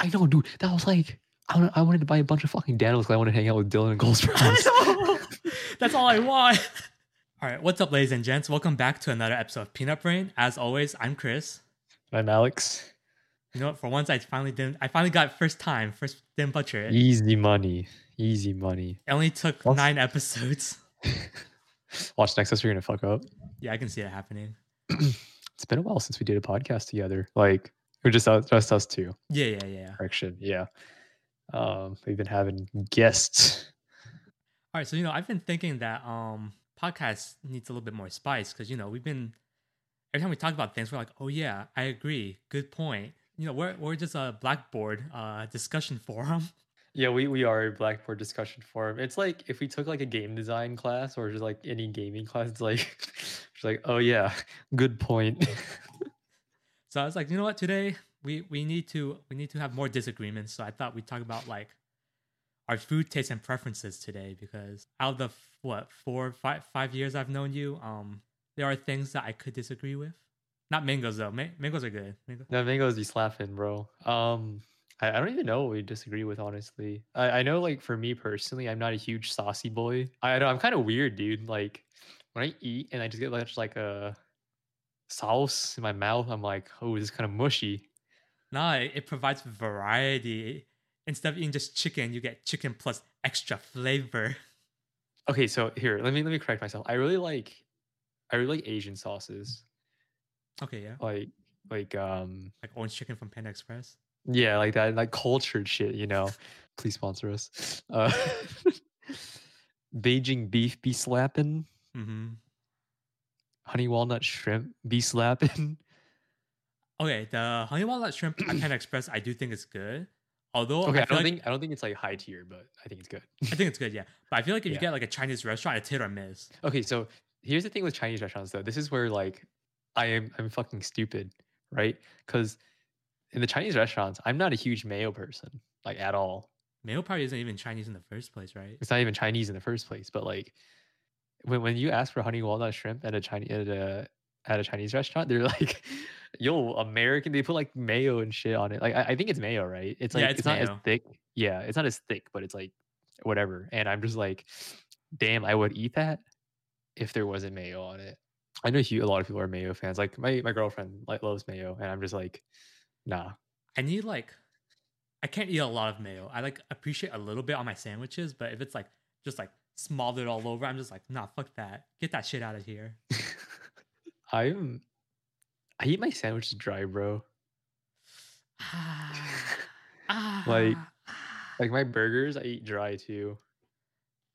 I know, dude. That was like I, I wanted to buy a bunch of fucking Daniels because I want to hang out with Dylan and Cole Sprouse. That's all I want. All right, what's up, ladies and gents? Welcome back to another episode of Peanut Brain. As always, I'm Chris. I'm Alex. You know what? For once, I finally didn't. I finally got first time. First, didn't butcher it. Easy money. Easy money. It only took What's- nine episodes. Watch next episode, you're gonna fuck up. Yeah, I can see it happening. It's been a while since we did a podcast together. Like we're just us, just us two. Yeah, yeah, yeah. Correction. Yeah. Um, we've been having guests. All right, so you know, I've been thinking that um podcast needs a little bit more spice because you know we've been every time we talk about things, we're like, oh yeah, I agree, good point. You know, we're we're just a Blackboard uh discussion forum. Yeah, we, we are a Blackboard discussion forum. It's like if we took like a game design class or just like any gaming class, it's like it's like, oh yeah, good point. So I was like, you know what, today we we need to we need to have more disagreements. So I thought we'd talk about like our food tastes and preferences today because out of the what four five five years I've known you, um, there are things that I could disagree with. Not mangoes though. Ma- mangoes are good. No, mangoes be slapping, bro. Um I, I don't even know what we disagree with, honestly. I, I know like for me personally, I'm not a huge saucy boy. I know I'm kind of weird, dude. Like when I eat and I just get like, like a sauce in my mouth, I'm like, oh, this is kind of mushy. No, it, it provides variety. Instead of eating just chicken, you get chicken plus extra flavor. Okay, so here, let me let me correct myself. I really like I really like Asian sauces. Okay, yeah, Like like um like orange chicken from Panda Express. yeah, like that like cultured shit, you know. Please sponsor us. Uh Beijing beef be slapping, Mm-hmm. Honey walnut shrimp be slapping. Okay, the honey walnut shrimp at Panda Express, I do think it's good. Although Okay, I, feel don't like- think I don't think it's like high tier, but I think it's good. I think it's good, yeah. But I feel like if you get like a Chinese restaurant, it's hit or miss. Okay, so here's the thing with Chinese restaurants though. This is where like I am I'm fucking stupid, right? Because in the Chinese restaurants, I'm not a huge mayo person, like at all. Mayo probably isn't even Chinese in the first place, right? It's not even Chinese in the first place. But like when when you ask for honey walnut shrimp at a Chinese at a at a Chinese restaurant, they're like, "Yo, American." They put like mayo and shit on it. Like I, I think it's mayo, right? It's like Yeah, it's, it's not as thick. Yeah, it's not as thick, but it's like whatever. And I'm just like, damn, I would eat that if there wasn't mayo on it. I know a lot of people are mayo fans. Like my my girlfriend like loves mayo, and I'm just like, nah. I need like, I can't eat a lot of mayo. I like appreciate a little bit on my sandwiches, but if it's like just like smothered all over, I'm just like, nah, fuck that. Get that shit out of here. I'm I eat my sandwiches dry, bro. Ah, Like- ah, ah. Like my burgers, I eat dry too.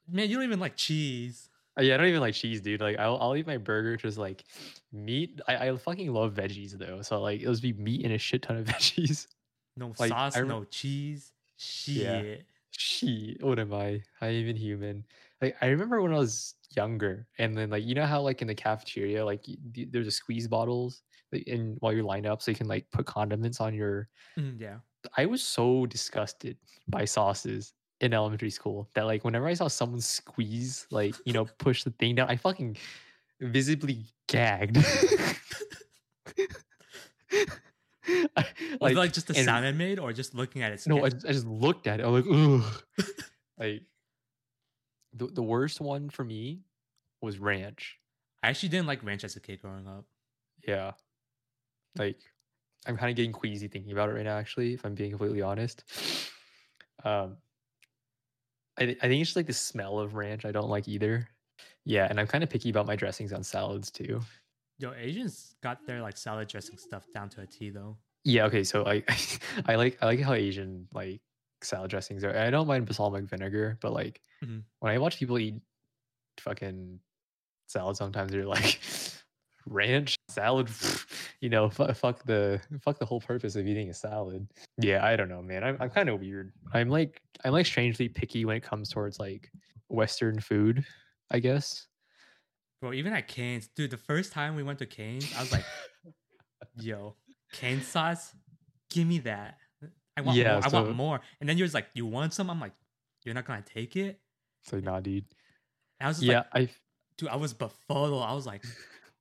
man, you don't even like cheese. Uh, Yeah, I don't even like cheese, dude. Like I'll I'll eat my burger just like meat. I, I fucking love veggies though. So like it'll just be meat and a shit ton of veggies. No Like, sauce, rem- no cheese. Shit. Yeah. Shit, what am I? I ain't even human. Like I remember when I was younger, and then like you know how like in the cafeteria, like y- there's a squeeze bottles, like, in while you're lined up, so you can like put condiments on your. Mm, yeah. I was so disgusted by sauces in elementary school that like whenever I saw someone squeeze, like you know, push the thing down, I fucking visibly gagged. I- Was like just the and- sound it made, or just looking at it? no, I, just- I just looked at it. I'm like, ugh. like the, the worst one for me was ranch. I actually didn't like ranch as a kid growing up. Yeah. Like I'm kind of getting queasy thinking about it right now, actually, if I'm being completely honest. Um I, thi- I think it's just like the smell of ranch I don't like either. Yeah, and I'm kind of picky about my dressings on salads too. Yo, Asians got their like salad dressing stuff down to a T though. Yeah, okay, so I I like I like how Asian like salad dressings are. I don't mind balsamic vinegar, but like Mhm. when I watch people eat fucking salad, sometimes they're like ranch salad. You know, fuck, fuck the fuck the whole purpose of eating a salad. Yeah, I don't know, man. I'm I'm kind of weird. I'm like I'm like strangely picky when it comes towards like Western food. I guess. Bro, even at Cane's, dude, the first time we went to Cane's, I was like, yo, cane sauce, give me that. I want Yeah, more. I want more. And then you're just like, you want some? I'm like, you're not gonna take it? It's like nah, dude. And I was Yeah, like, I dude, I was befuddled. I was like,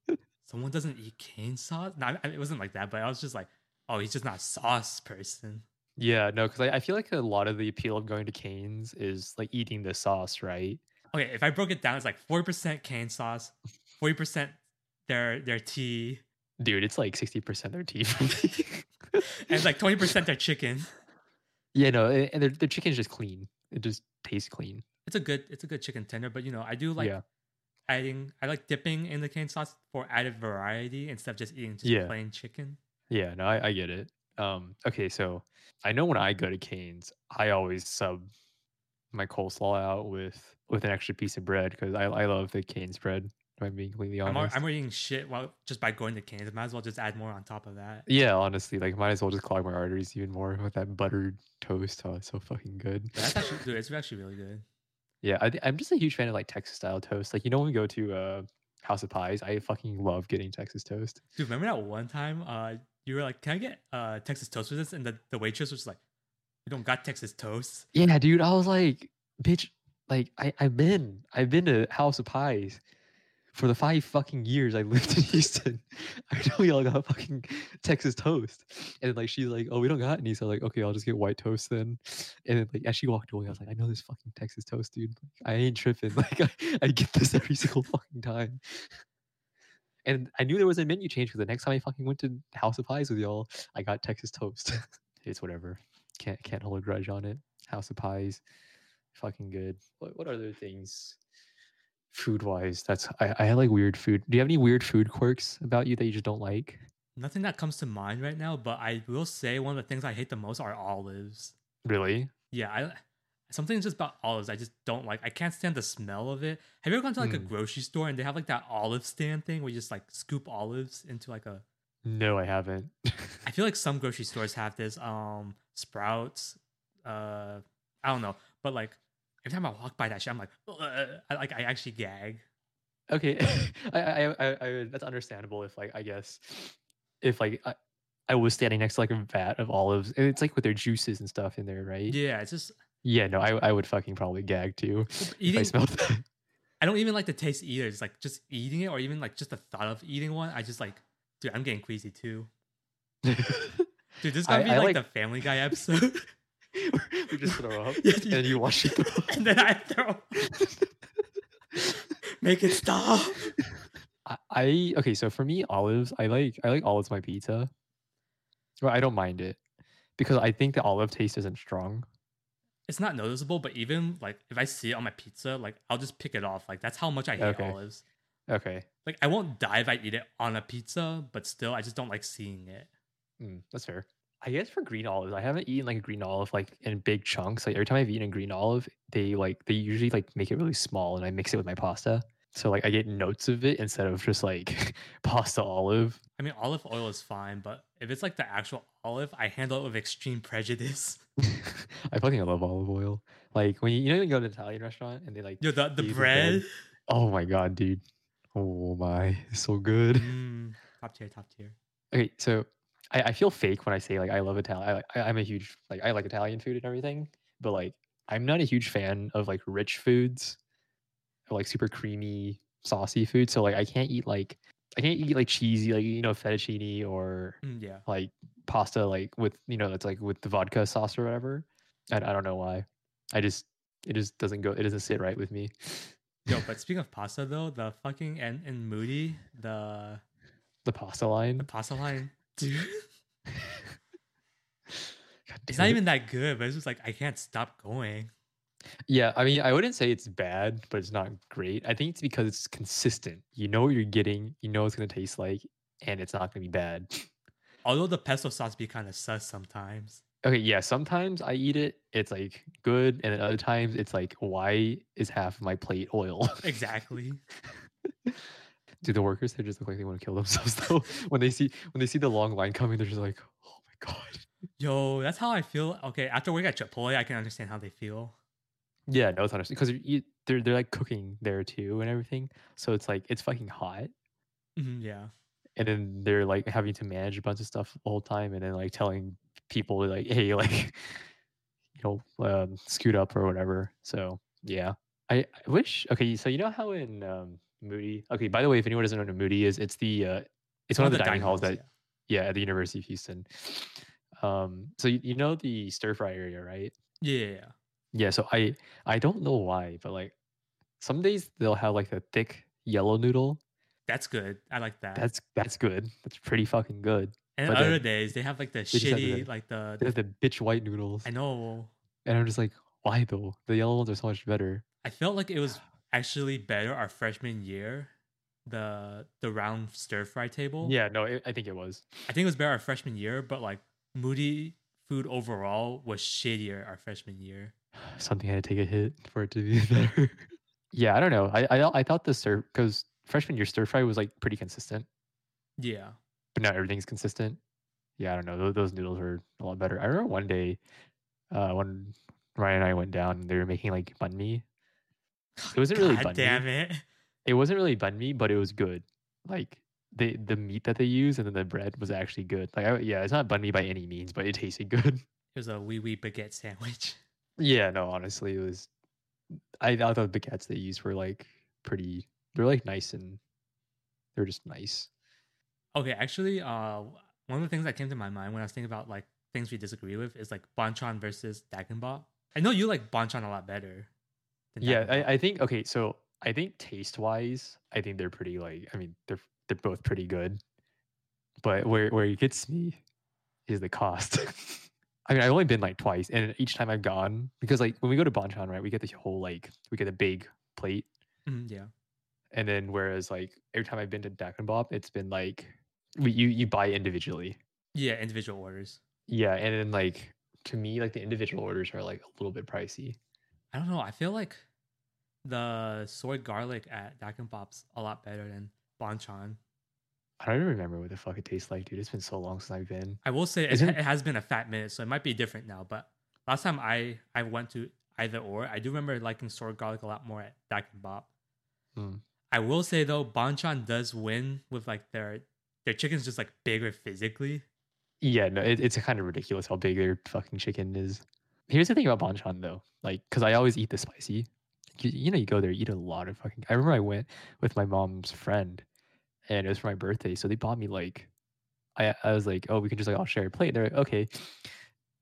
someone doesn't eat cane sauce? No, I- it wasn't like that, but I was just like, oh, he's just not a sauce person. Yeah, no, because I, I feel like a lot of the appeal of going to Canes is like eating the sauce, right? Okay, if I broke it down, it's like forty percent cane sauce, forty percent their their tea, Dude, it's like sixty percent their tea for me. and it's like twenty percent their chicken. yeah, no, and their their chicken's just clean. It just tastes clean. It's a good it's a good chicken tender, but you know I do like yeah, adding I like dipping in the cane sauce for added variety instead of just eating just Yeah. plain chicken. yeah, no, I, I get it. Um, okay, so I know when I go to Canes, I always sub my coleslaw out with with an extra piece of bread because I I love the Canes bread. If I'm being completely I'm, honest. I'm eating shit while just by going to Canes. Might as well just add more on top of that. yeah, honestly, like might as well just clog my arteries even more with that buttered toast. Oh, it's so fucking good. That's actually dude, it's actually really good. Yeah, I, I'm just a huge fan of like Texas style toast. Like you know when we go to uh, House of Pies, I fucking love getting Texas toast. Dude, remember that one time uh you were like, Can I get uh Texas toast with this? And the, the waitress was like, We don't got Texas toast. Yeah, dude, I was like, bitch, like I I've been I've been to House of Pies for the five fucking years I lived in Houston. I know y'all got fucking Texas toast, and like she's like, oh, we don't got any, so like, okay, I'll just get white toast then. And then like as she walked away, I was like, I know this fucking Texas toast, dude. Like, I ain't tripping. Like I, I get this every single fucking time. And I knew there was a menu change because the next time I fucking went to House of Pies with y'all, I got Texas toast. it's whatever. Can't can't hold a grudge on it. House of Pies, fucking good. What what other things? Food wise, that's I, I like weird food. Do you have any weird food quirks about you that you just don't like? Nothing that comes to mind right now, but I will say one of the things I hate the most are olives. Really? Yeah, I something just about olives I just don't like. I can't stand the smell of it. Have you ever gone to like a Mm. grocery store and they have like that olive stand thing where you just like scoop olives into like a No, I haven't. I feel like some grocery stores have this. Um, Sprouts. Uh, I don't know, but like every time I walk by that shit, I'm like, "Ugh," I like I actually gag. okay, I, I, I, I, that's understandable. If like, I guess, if like, I, I was standing next to like a vat of olives, and it's like with their juices and stuff in there, right? Yeah, it's just Yeah, no, I, I would fucking probably gag too if I smelled that. I don't even like the taste either. It's like just eating it, or even like just the thought of eating one. I just like, dude, I'm getting queasy too. Dude, this is gonna I- be I like, like- the Family Guy episode, we just throw up, Yeah, and you watch it throw and then I throw. Make it stop. I, I okay, so for me, olives, I like I like olives my pizza. Well, I don't mind it because I think the olive taste isn't strong. It's not noticeable, but even like if I see it on my pizza, like I'll just pick it off. Like that's how much I hate Okay. olives. Okay, Like I won't die if I eat it on a pizza, but still, I just don't like seeing it. mm, that's fair. I guess for green olives, I haven't eaten like a green olive like in big chunks. Like every time I've eaten a green olive, they like they usually like make it really small, and I mix it with my pasta. So like I get notes of it instead of just like pasta olive. I mean, olive oil is fine, but if it's like the actual olive, I handle it with extreme prejudice. I fucking love olive oil. Like when you, you know when you go to an Italian restaurant and they like Yo, the the bread. Oh my god, dude. Oh my, so good. Mm, top tier, top tier. Okay, so I, I feel fake when I say like I love Italian. I, I, I'm a huge like I like Italian food and everything, but like I'm not a huge fan of like rich foods, or, like super creamy, saucy food. So like I can't eat like I can't eat like cheesy like you know fettuccine or Mm, yeah. like pasta like with you know that's like with the vodka sauce or whatever. I, I don't know why. I just it just doesn't go. It doesn't sit right with me. Yo, but speaking of pasta though, the fucking and in Moody, the The pasta line. the pasta line, dude, it's not it. even that good, but it's just like I can't stop going. Yeah, I mean, I wouldn't say it's bad, but it's not great. I think it's because it's consistent. You know what you're getting, you know what it's gonna taste like, and it's not gonna be bad. Although the pesto sauce be kind of sus sometimes. Okay, yeah, sometimes I eat it, it's like good, and then other times it's like, why is half of my plate oil? Exactly. Do the workers they just look like they want to kill themselves though? when they see when they see the long line coming, they're just like, oh my god. Yo, that's how I feel. Okay, after working at Chipotle, I can understand how they feel. Yeah, no, it's understandable because you they're they're like cooking there too and everything. So it's like it's fucking hot. Mhm, yeah. and then they're like having to manage a bunch of stuff the whole time and then like telling people like hey like you know um, scoot up or whatever so yeah I, I wish okay so you know how in um moody okay by the way if anyone doesn't know what moody is it's the uh it's one, of the dining, halls that yeah. at the university of houston Um, so you, you know the stir fry area, right? Yeah. Yeah. So I I don't know why, but like some days they'll have like a thick yellow noodle. That's good. I like that. That's that's good. That's pretty fucking good. and but other days they have like the shitty, the- like the, They have the bitch white noodles, I know. and I'm just like, why though? The yellow ones are so much better. I felt like it was actually better our freshman year. The the round stir fry table. Yeah, no, it, I think it was. I think it was better our freshman year, but like Moody food overall was shittier our freshman year. Something had to take a hit for it to be better. yeah, I don't know. I I, I thought the stir because freshman year stir fry was like pretty consistent, Yeah. but now everything's consistent. Yeah, I don't know. Those, those noodles were a lot better. I remember one day, uh, when Ryan and I went down, they were making like banh mi. It wasn't really God banh mi. damn it. It wasn't really bun mi, but it was good. Like the the meat that they used and then the bread was actually good. Like I, yeah, it's not bun mi by any means, but it tasted good. It was a wee wee baguette sandwich. Yeah, no, honestly, it was. I thought the baguettes they used were like pretty. They're like nice and they're just nice. Okay, actually, uh, one of the things that came to my mind when I was thinking about like things we disagree with is like Bonchon versus Dak & Bop. I know you like Bonchon a lot better. Yeah, I, I think okay. So I think taste wise, I think they're pretty like. I mean, they're they're both pretty good. But where where it gets me is the cost. I mean, I've only been like twice, and each time I've gone because like when we go to Bonchon, right, we get the whole like we get a big plate, Mhm, yeah. and then whereas like every time I've been to Dak and it's been like we you you buy individually. Yeah, individual orders. Yeah, and then like to me, like the individual orders are like a little bit pricey. I don't know. I feel like the soy garlic at Dak & Bop's a lot better than Bonchon. I don't even remember what the fuck it tastes like, dude. It's been so long since I've been. I will say it, it has been a fat minute, so it might be different now. But last time I I went to either or, I do remember liking soy garlic a lot more at Dak & Bop. Hmm. I will say though, Bonchon does win with like their their chicken's just like bigger physically. Yeah, no, it, it's kind of ridiculous how big their fucking chicken is. Here's the thing about Bonchon though, like, cause I always eat the spicy. You, you know, you go there, you eat a lot of fucking. I remember I went with my mom's friend, and it was for my birthday, so they bought me like, I I was like, oh, we can just like I'll share a plate. They're like, okay.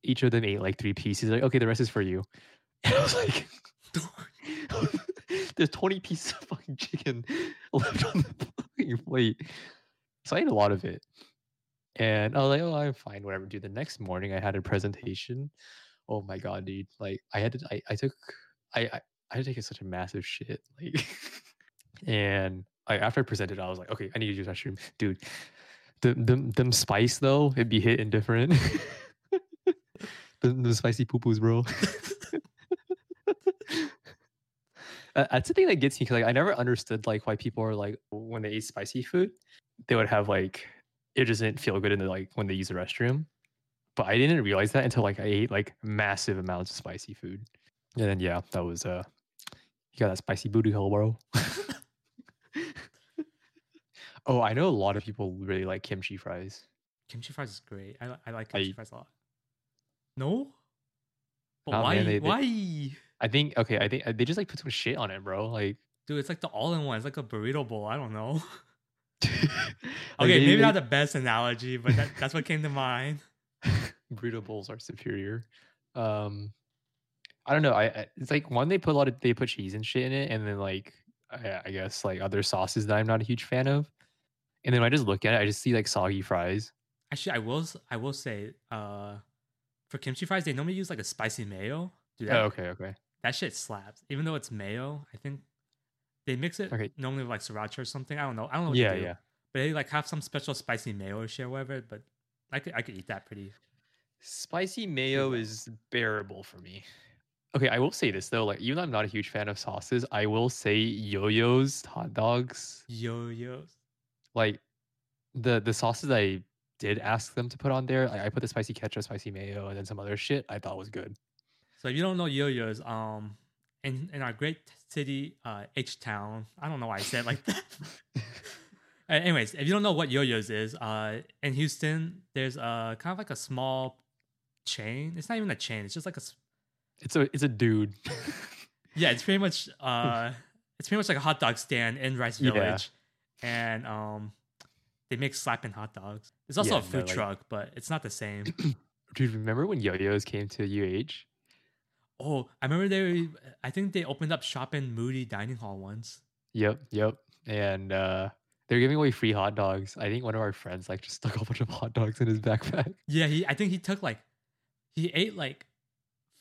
Each of them ate like three pieces. Like, okay, the rest is for you. And I was like, there's 20 pieces of fucking chicken left on the fucking plate. So I ate a lot of it. And I was like, oh, I'm fine, whatever. Dude, the next morning I had a presentation. Oh my god, dude. Like I had to I, I took I, I I had to take such a massive shit. Like and I after I presented, I was like, okay, I need to use restroom. Dude, the them them spice though, it'd be hitting different. the, the spicy poo poos, bro. Uh, That's the thing that gets me because like I never understood like why people are like when they eat spicy food, they would have like it doesn't feel good in the like when they use the restroom. But I didn't realize that until like I ate like massive amounts of spicy food. And then yeah, that was uh you got that spicy booty hole, bro. oh, I know a lot of people really like kimchi fries. Kimchi fries is great. I, I like I- kimchi fries a lot. No? But Nah, why? man, they- they- why? I think okay, I think they just like put some shit on it, bro. Like Dude, it's like the all-in-one. It's like a burrito bowl. I don't know. Okay, maybe not the best analogy, but that, that's what came to mind. Burrito bowls are superior. Um, I don't know. I, I it's like one they put a lot of they put cheese and shit in it, and then like I, I guess like other sauces that I'm not a huge fan of. And then when I just look at it, I just see like soggy fries. Actually, I will I will say, uh, for kimchi fries, they normally use like a spicy mayo. Dude, Oh, okay, okay. that shit slaps. Even though it's mayo, I think they mix it Okay. normally with like sriracha or something. I don't know. I don't know. What Yeah, they do, yeah. But they like have some special spicy mayo or shit, or whatever. But I could I could eat that pretty. Spicy mayo is bearable for me. Okay, I will say this though, like even though I'm not a huge fan of sauces, I will say yo-yos hot dogs, Yo-yos. like the the sauces I did ask them to put on there, like I put the spicy ketchup, spicy mayo, and then some other shit I thought was good. So if you don't know yo-yos, um, in in our great city, uh, H Town. I don't know why I said it like that. Anyways, if you don't know what yo-yos is, uh, in Houston, there's a kind of like a small chain. It's not even a chain. It's just like a It's a it's a dude. yeah. It's pretty much uh, it's pretty much like a hot dog stand in Rice Yeah. Village, and um, they make slapping hot dogs. There's also Yeah, a no, food like- truck, but it's not the same. Do you remember when yo-yos came to UH? Oh, I remember they. I think they opened up shop in Moody Dining Hall once. Yep, yep. And uh they're giving away free hot dogs. I think one of our friends like just stuck a bunch of hot dogs in his backpack. Yeah, he. I think he took like, he ate like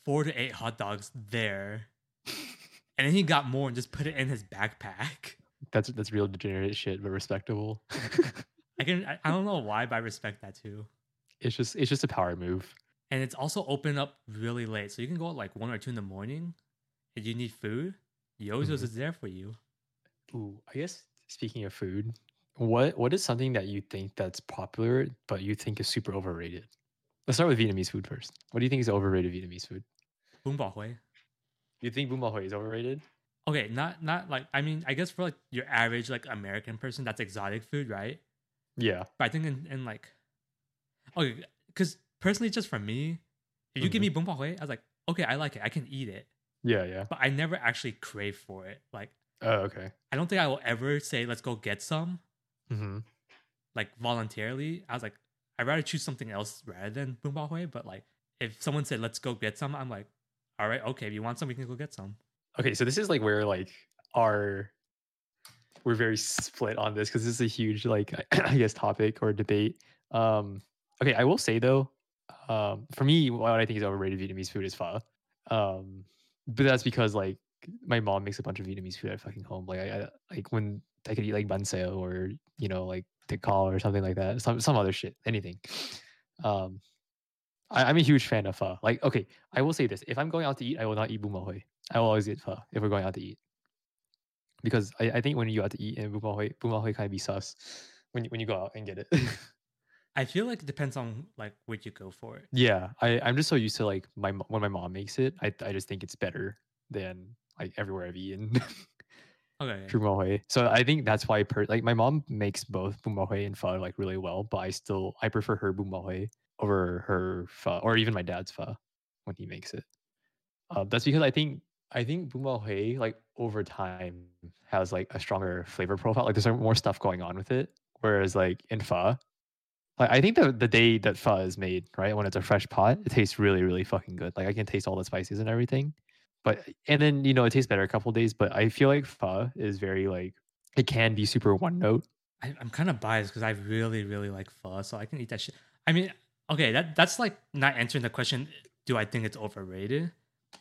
four to eight hot dogs there, and then he got more and just put it in his backpack. That's that's real degenerate shit, but respectable. I can. I, I don't know why, but I respect that too. it's just it's just a power move. And it's also open up really late, so you can go at like one or two in the morning. If you need food, yo-yo's Mhm. is there for you. Ooh, I guess speaking of food, what what is something that you think that's popular but you think is super overrated? Let's start with Vietnamese food first. What do you think is overrated Vietnamese food? bún bò Huế. You think bún bò Huế is overrated? Okay, not not like I mean, I guess for like your average like American person, that's exotic food, right? Yeah. But I think in, in like, okay, because personally, just for me, if you give me bún bò Huế, I was like, okay, I like it, I can eat it, Yeah, yeah. but I never actually crave for it. Like, Oh, okay. I don't think I will ever say, let's go get some, Mm-hmm. like voluntarily. I was like, I'd rather choose something else rather than bún bò Huế. But like, if someone said, let's go get some, I'm like, all right, okay, if you want some, we can go get some. Okay, so this is like where like our we're very split on this because this is a huge like I guess topic or debate. Um okay, I will say though, um for me what I think is overrated Vietnamese food is pho. Um but that's because like my mom makes a bunch of Vietnamese food at fucking home. Like I, I like when I could eat like bánh xèo or you know like tic or something like that. Some some other shit, anything. Um I, I'm a huge fan of pho. Like, okay, I will say this: if I'm going out to eat, I will not eat bún bò Huế. I will always eat pho if we're going out to eat. Because I, I think when you out to eat and bún bò Huế, bún bò Huế kind of be sus when you, when you go out and get it. I feel like it depends on like what you go for it. yeah, I I'm just so used to like my when my mom makes it, I I just think it's better than like everywhere I've eaten. Okay. So I think that's why per like my mom makes both bún and pho like really well, but I still I prefer her bún over her pho or even my dad's pho when he makes it. Uh, that's because I think I think bún like over time has like a stronger flavor profile. Like there's more stuff going on with it, whereas like in pho, like I think the the day that pho is made, right when it's a fresh pot, it tastes really really fucking good. Like I can taste all the spices and everything but and then you know it tastes better a couple days but i feel like pho is very like it can be super one note I, I'm kind of biased because I really, really like pho, so I can eat that shit. I mean, okay, that that's like not answering the question. Do I think it's overrated?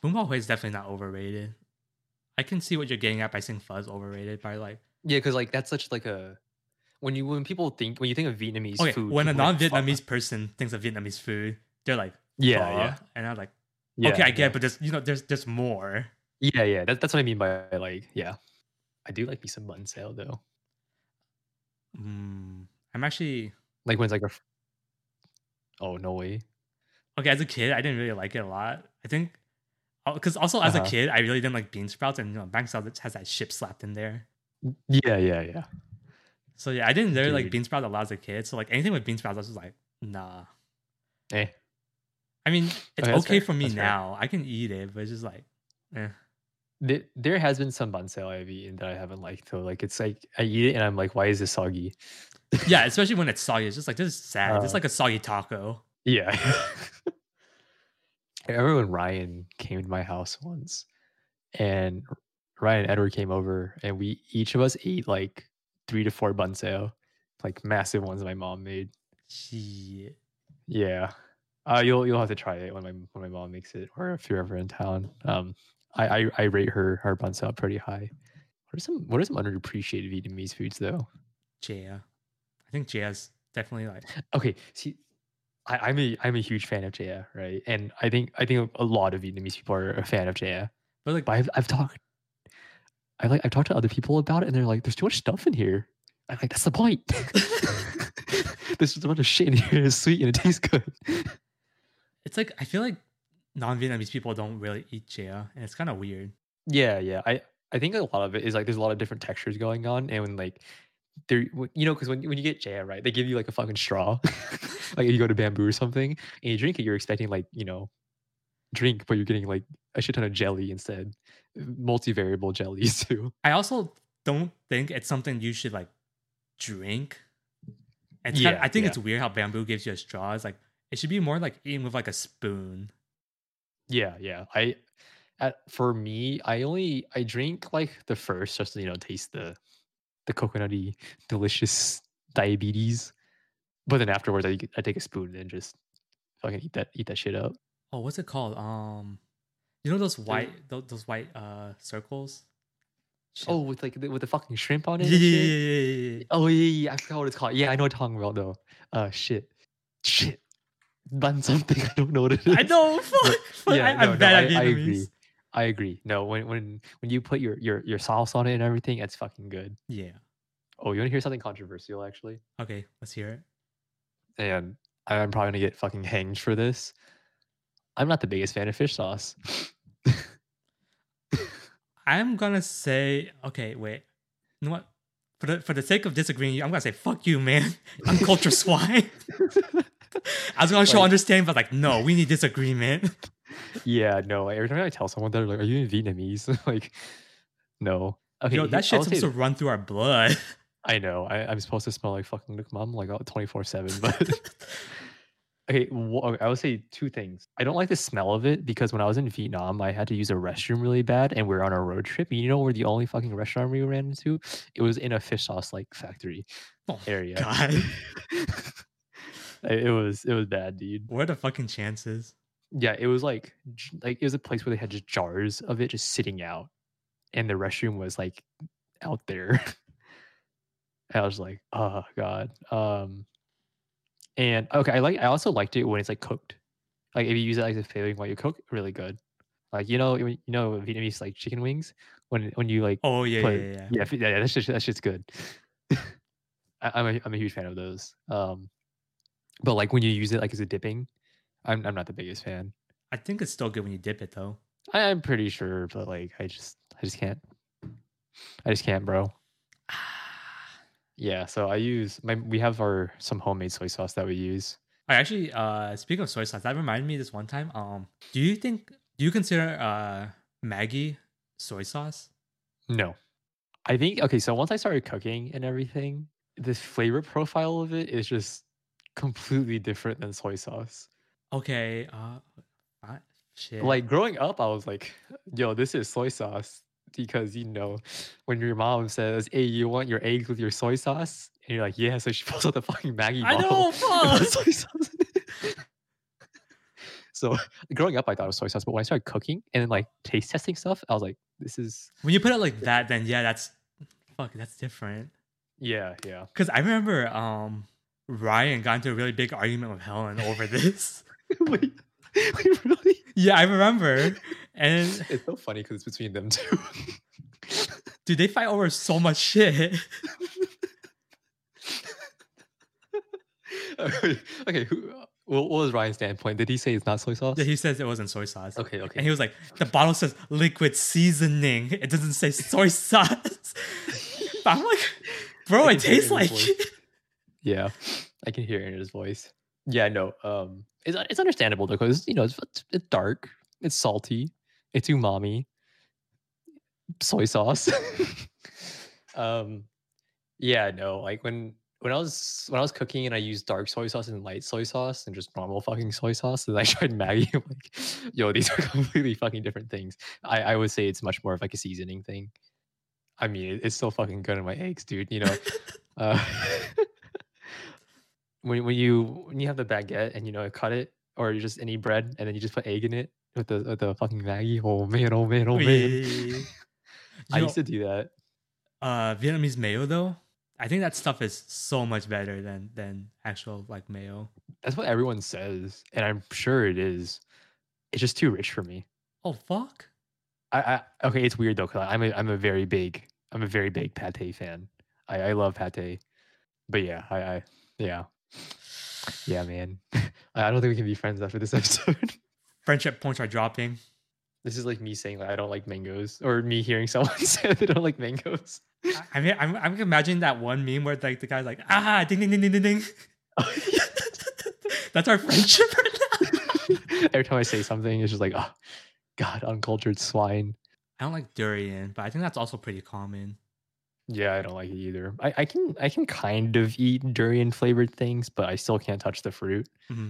Boom Hui is definitely not overrated. I can see what you're getting at by saying pho is overrated. By like, yeah because like that's such like a when you when people think when you think of vietnamese okay, food when a people think pho. non-Vietnamese person thinks of Vietnamese food, they're like, yeah pho. yeah and I'm like, yeah okay, I get, yeah. but there's you know, there's there's more. yeah yeah that, that's what i mean by like yeah i do like me some bánh xèo though Mm, I'm actually like when it's like a. oh no way okay. As a kid, I didn't really like it a lot. I think because also as Uh-huh. a kid, I really didn't like bean sprouts, and you know, bank has that ship slapped in there. yeah yeah yeah So yeah, I didn't really like bean sprouts a lot as a kid. So like anything with bean sprouts, I was just like, nah. eh I mean, it's Okay, okay for me that's fair. now. I can eat it, but it's just like, eh. Th- there has been some bun I've eaten that I haven't liked though. Like it's like I eat it and I'm like, why is this soggy? Yeah, especially when it's soggy. It's just like this is sad. it's Uh, like a soggy taco. Yeah. I remember when Ryan came to my house once and Ryan and Edward came over and we each of us ate like three to four bánh xèo, like massive ones my mom made. Shit. Yeah. Uh, you'll you'll have to try it when my when my mom makes it, or if you're ever in town. Um, I I, I rate her her bánh xèo pretty high. What are some what are some underappreciated Vietnamese foods though? Jaya. I think Jaya's definitely like Okay, see, I, I'm a I'm a huge fan of Jaya, right? And I think I think a lot of Vietnamese people are a fan of Jaya. but like But I've I've talked, I like I've talked to other people about it, and they're like, "There's too much stuff in here." I'm like, "That's the point." There's just a bunch of shit in here. It's sweet and it tastes good. It's like I feel like non-Vietnamese people don't really eat Jaya, and it's kind of weird. Yeah, yeah. I I think a lot of it is like there's a lot of different textures going on, and when like there, you know, because when when you get Jaya, right, they give you like a fucking straw, like if you go to bamboo or something, and you drink it, you're expecting like you know, drink, but you're getting like a shit ton of jelly instead, multivariable jellies too. I also don't think it's something you should like drink. It's Yeah, kinda, I think yeah. it's weird how bamboo gives you a straw. It's like It should be more like eating with like a spoon. Yeah, yeah. I at, for me, I only I drink like the first just to, you know taste the the coconutty delicious diabetes. But then afterwards, I I take a spoon and just fucking eat that eat that shit up. Oh, what's it called? Um, you know those white those, those white uh circles. Shit. Oh, with like the, with the fucking shrimp on it. yeah, yeah, yeah, yeah, yeah. Oh yeah, yeah, I forgot what it's called. Yeah, I know what you're talking about though. Uh, shit, shit, bun something. I don't know what it is. I know. Fuck. Yeah, I, no, I'm no, bad I, at I agree. I agree. No, when when when you put your your your sauce on it and everything, it's fucking good. Yeah. Oh, you want to hear something controversial actually? Okay, let's hear it. And I'm probably gonna get fucking hanged for this. I'm not the biggest fan of fish sauce. I'm gonna say, okay, wait. You know what? For the for the sake of disagreeing, I'm gonna say, fuck you, man. I'm culture swine. I was gonna show Like- understanding, but like, no, we need disagreement. yeah, no. like, Every time I tell someone that, like, "Are you in Vietnamese?" like, no. Okay, Yo, that shit's supposed to run through our blood. I know. I, I'm supposed to smell like fucking nước mắm like twenty four seven, but okay, I would say two things. I don't like the smell of it because when I was in Vietnam, I had to use a restroom really bad, and we are on a road trip. You know we're the only fucking restaurant we ran into? It was in a fish sauce like factory oh, area. It was it was bad, dude. What are the fucking chances? Yeah, it was like like it was a place where they had just jars of it just sitting out, and the restroom was like out there. I was like, oh god. Um, and okay, I like. I also liked it when it's like cooked. Like if you use it as a flavoring while you cook, really good. Like you know, you know Vietnamese like chicken wings when when you like Oh yeah, put yeah, yeah. yeah, yeah, yeah, that's just that's just good. I, I'm a I'm a huge fan of those. Um, but like when you use it like as a dipping, I'm I'm not the biggest fan. I think it's still good when you dip it though. I, I'm pretty sure, but like I just I just can't. I just can't, bro. Yeah, so I use my we have our some homemade soy sauce that we use. I actually, uh, speaking of soy sauce, that reminded me this one time. Um, do you think do you consider uh Maggi soy sauce? No. I think okay, so once I started cooking and everything, the flavor profile of it is just completely different than soy sauce. Okay, uh, I- shit. Like growing up, I was like, yo, this is soy sauce. Because you know, when your mom says, Hey, you want your eggs with your soy sauce? And you're like, Yeah, so she pulls out the fucking Maggi I bottle. know, fuck. soy sauce so growing up I thought it was soy sauce, but when I started cooking and then like taste testing stuff, I was like, This is when you put it like that, then yeah, that's fuck, that's different. yeah, yeah. Because I remember um Ryan got into a really big argument with Helen over this. wait, wait, really? yeah, I remember. And It's so funny because it's between them two. dude, they fight over so much shit. okay, who, what was Ryan's standpoint? Did he say it's not soy sauce? Yeah, he says it wasn't soy sauce. okay, okay. And he was like, the bottle says liquid seasoning. It doesn't say soy sauce. but I'm like, bro, it it tastes like. Yeah, I can hear it in his voice. Yeah, no, um, it's it's understandable though because you know it's, it's dark, it's salty, it's umami, soy sauce. um, yeah, no, like when when I was when I was cooking and I used dark soy sauce and light soy sauce and just normal fucking soy sauce, and I tried Maggi, I'm like, yo, these are completely fucking different things. I I would say it's much more of like a seasoning thing. I mean, it, it's still fucking good in my eggs, dude. You know, uh, when when you when you have the baguette and you know cut it or you just any bread and then you just put egg in it with the with the fucking Maggi. Oh man, oh man, oh man. You I know, used to do that. uh, Vietnamese mayo though. I think that stuff is so much better than than actual like mayo. That's what everyone says, and I'm sure it is. It's just too rich for me. Oh fuck. I, I okay, it's weird though, cause I'm a I'm a very big I'm a very big pate fan. I, I love pate, but yeah, I, I yeah, yeah, man. I don't think we can be friends after this episode. Friendship points are dropping. this is like me saying that I don't like mangoes, or me hearing someone say they don't like mangoes. I- I mean, I'm, I'm imagining that one meme where like the guy's like, ah, ding ding ding ding ding ding. That's our friendship. Every time I say something, it's just like, oh, God, uncultured swine. I don't like durian, but I think that's also pretty common. Yeah, I don't like it either. I, I can I can kind of eat durian flavored things, but I still can't touch the fruit. Mhm.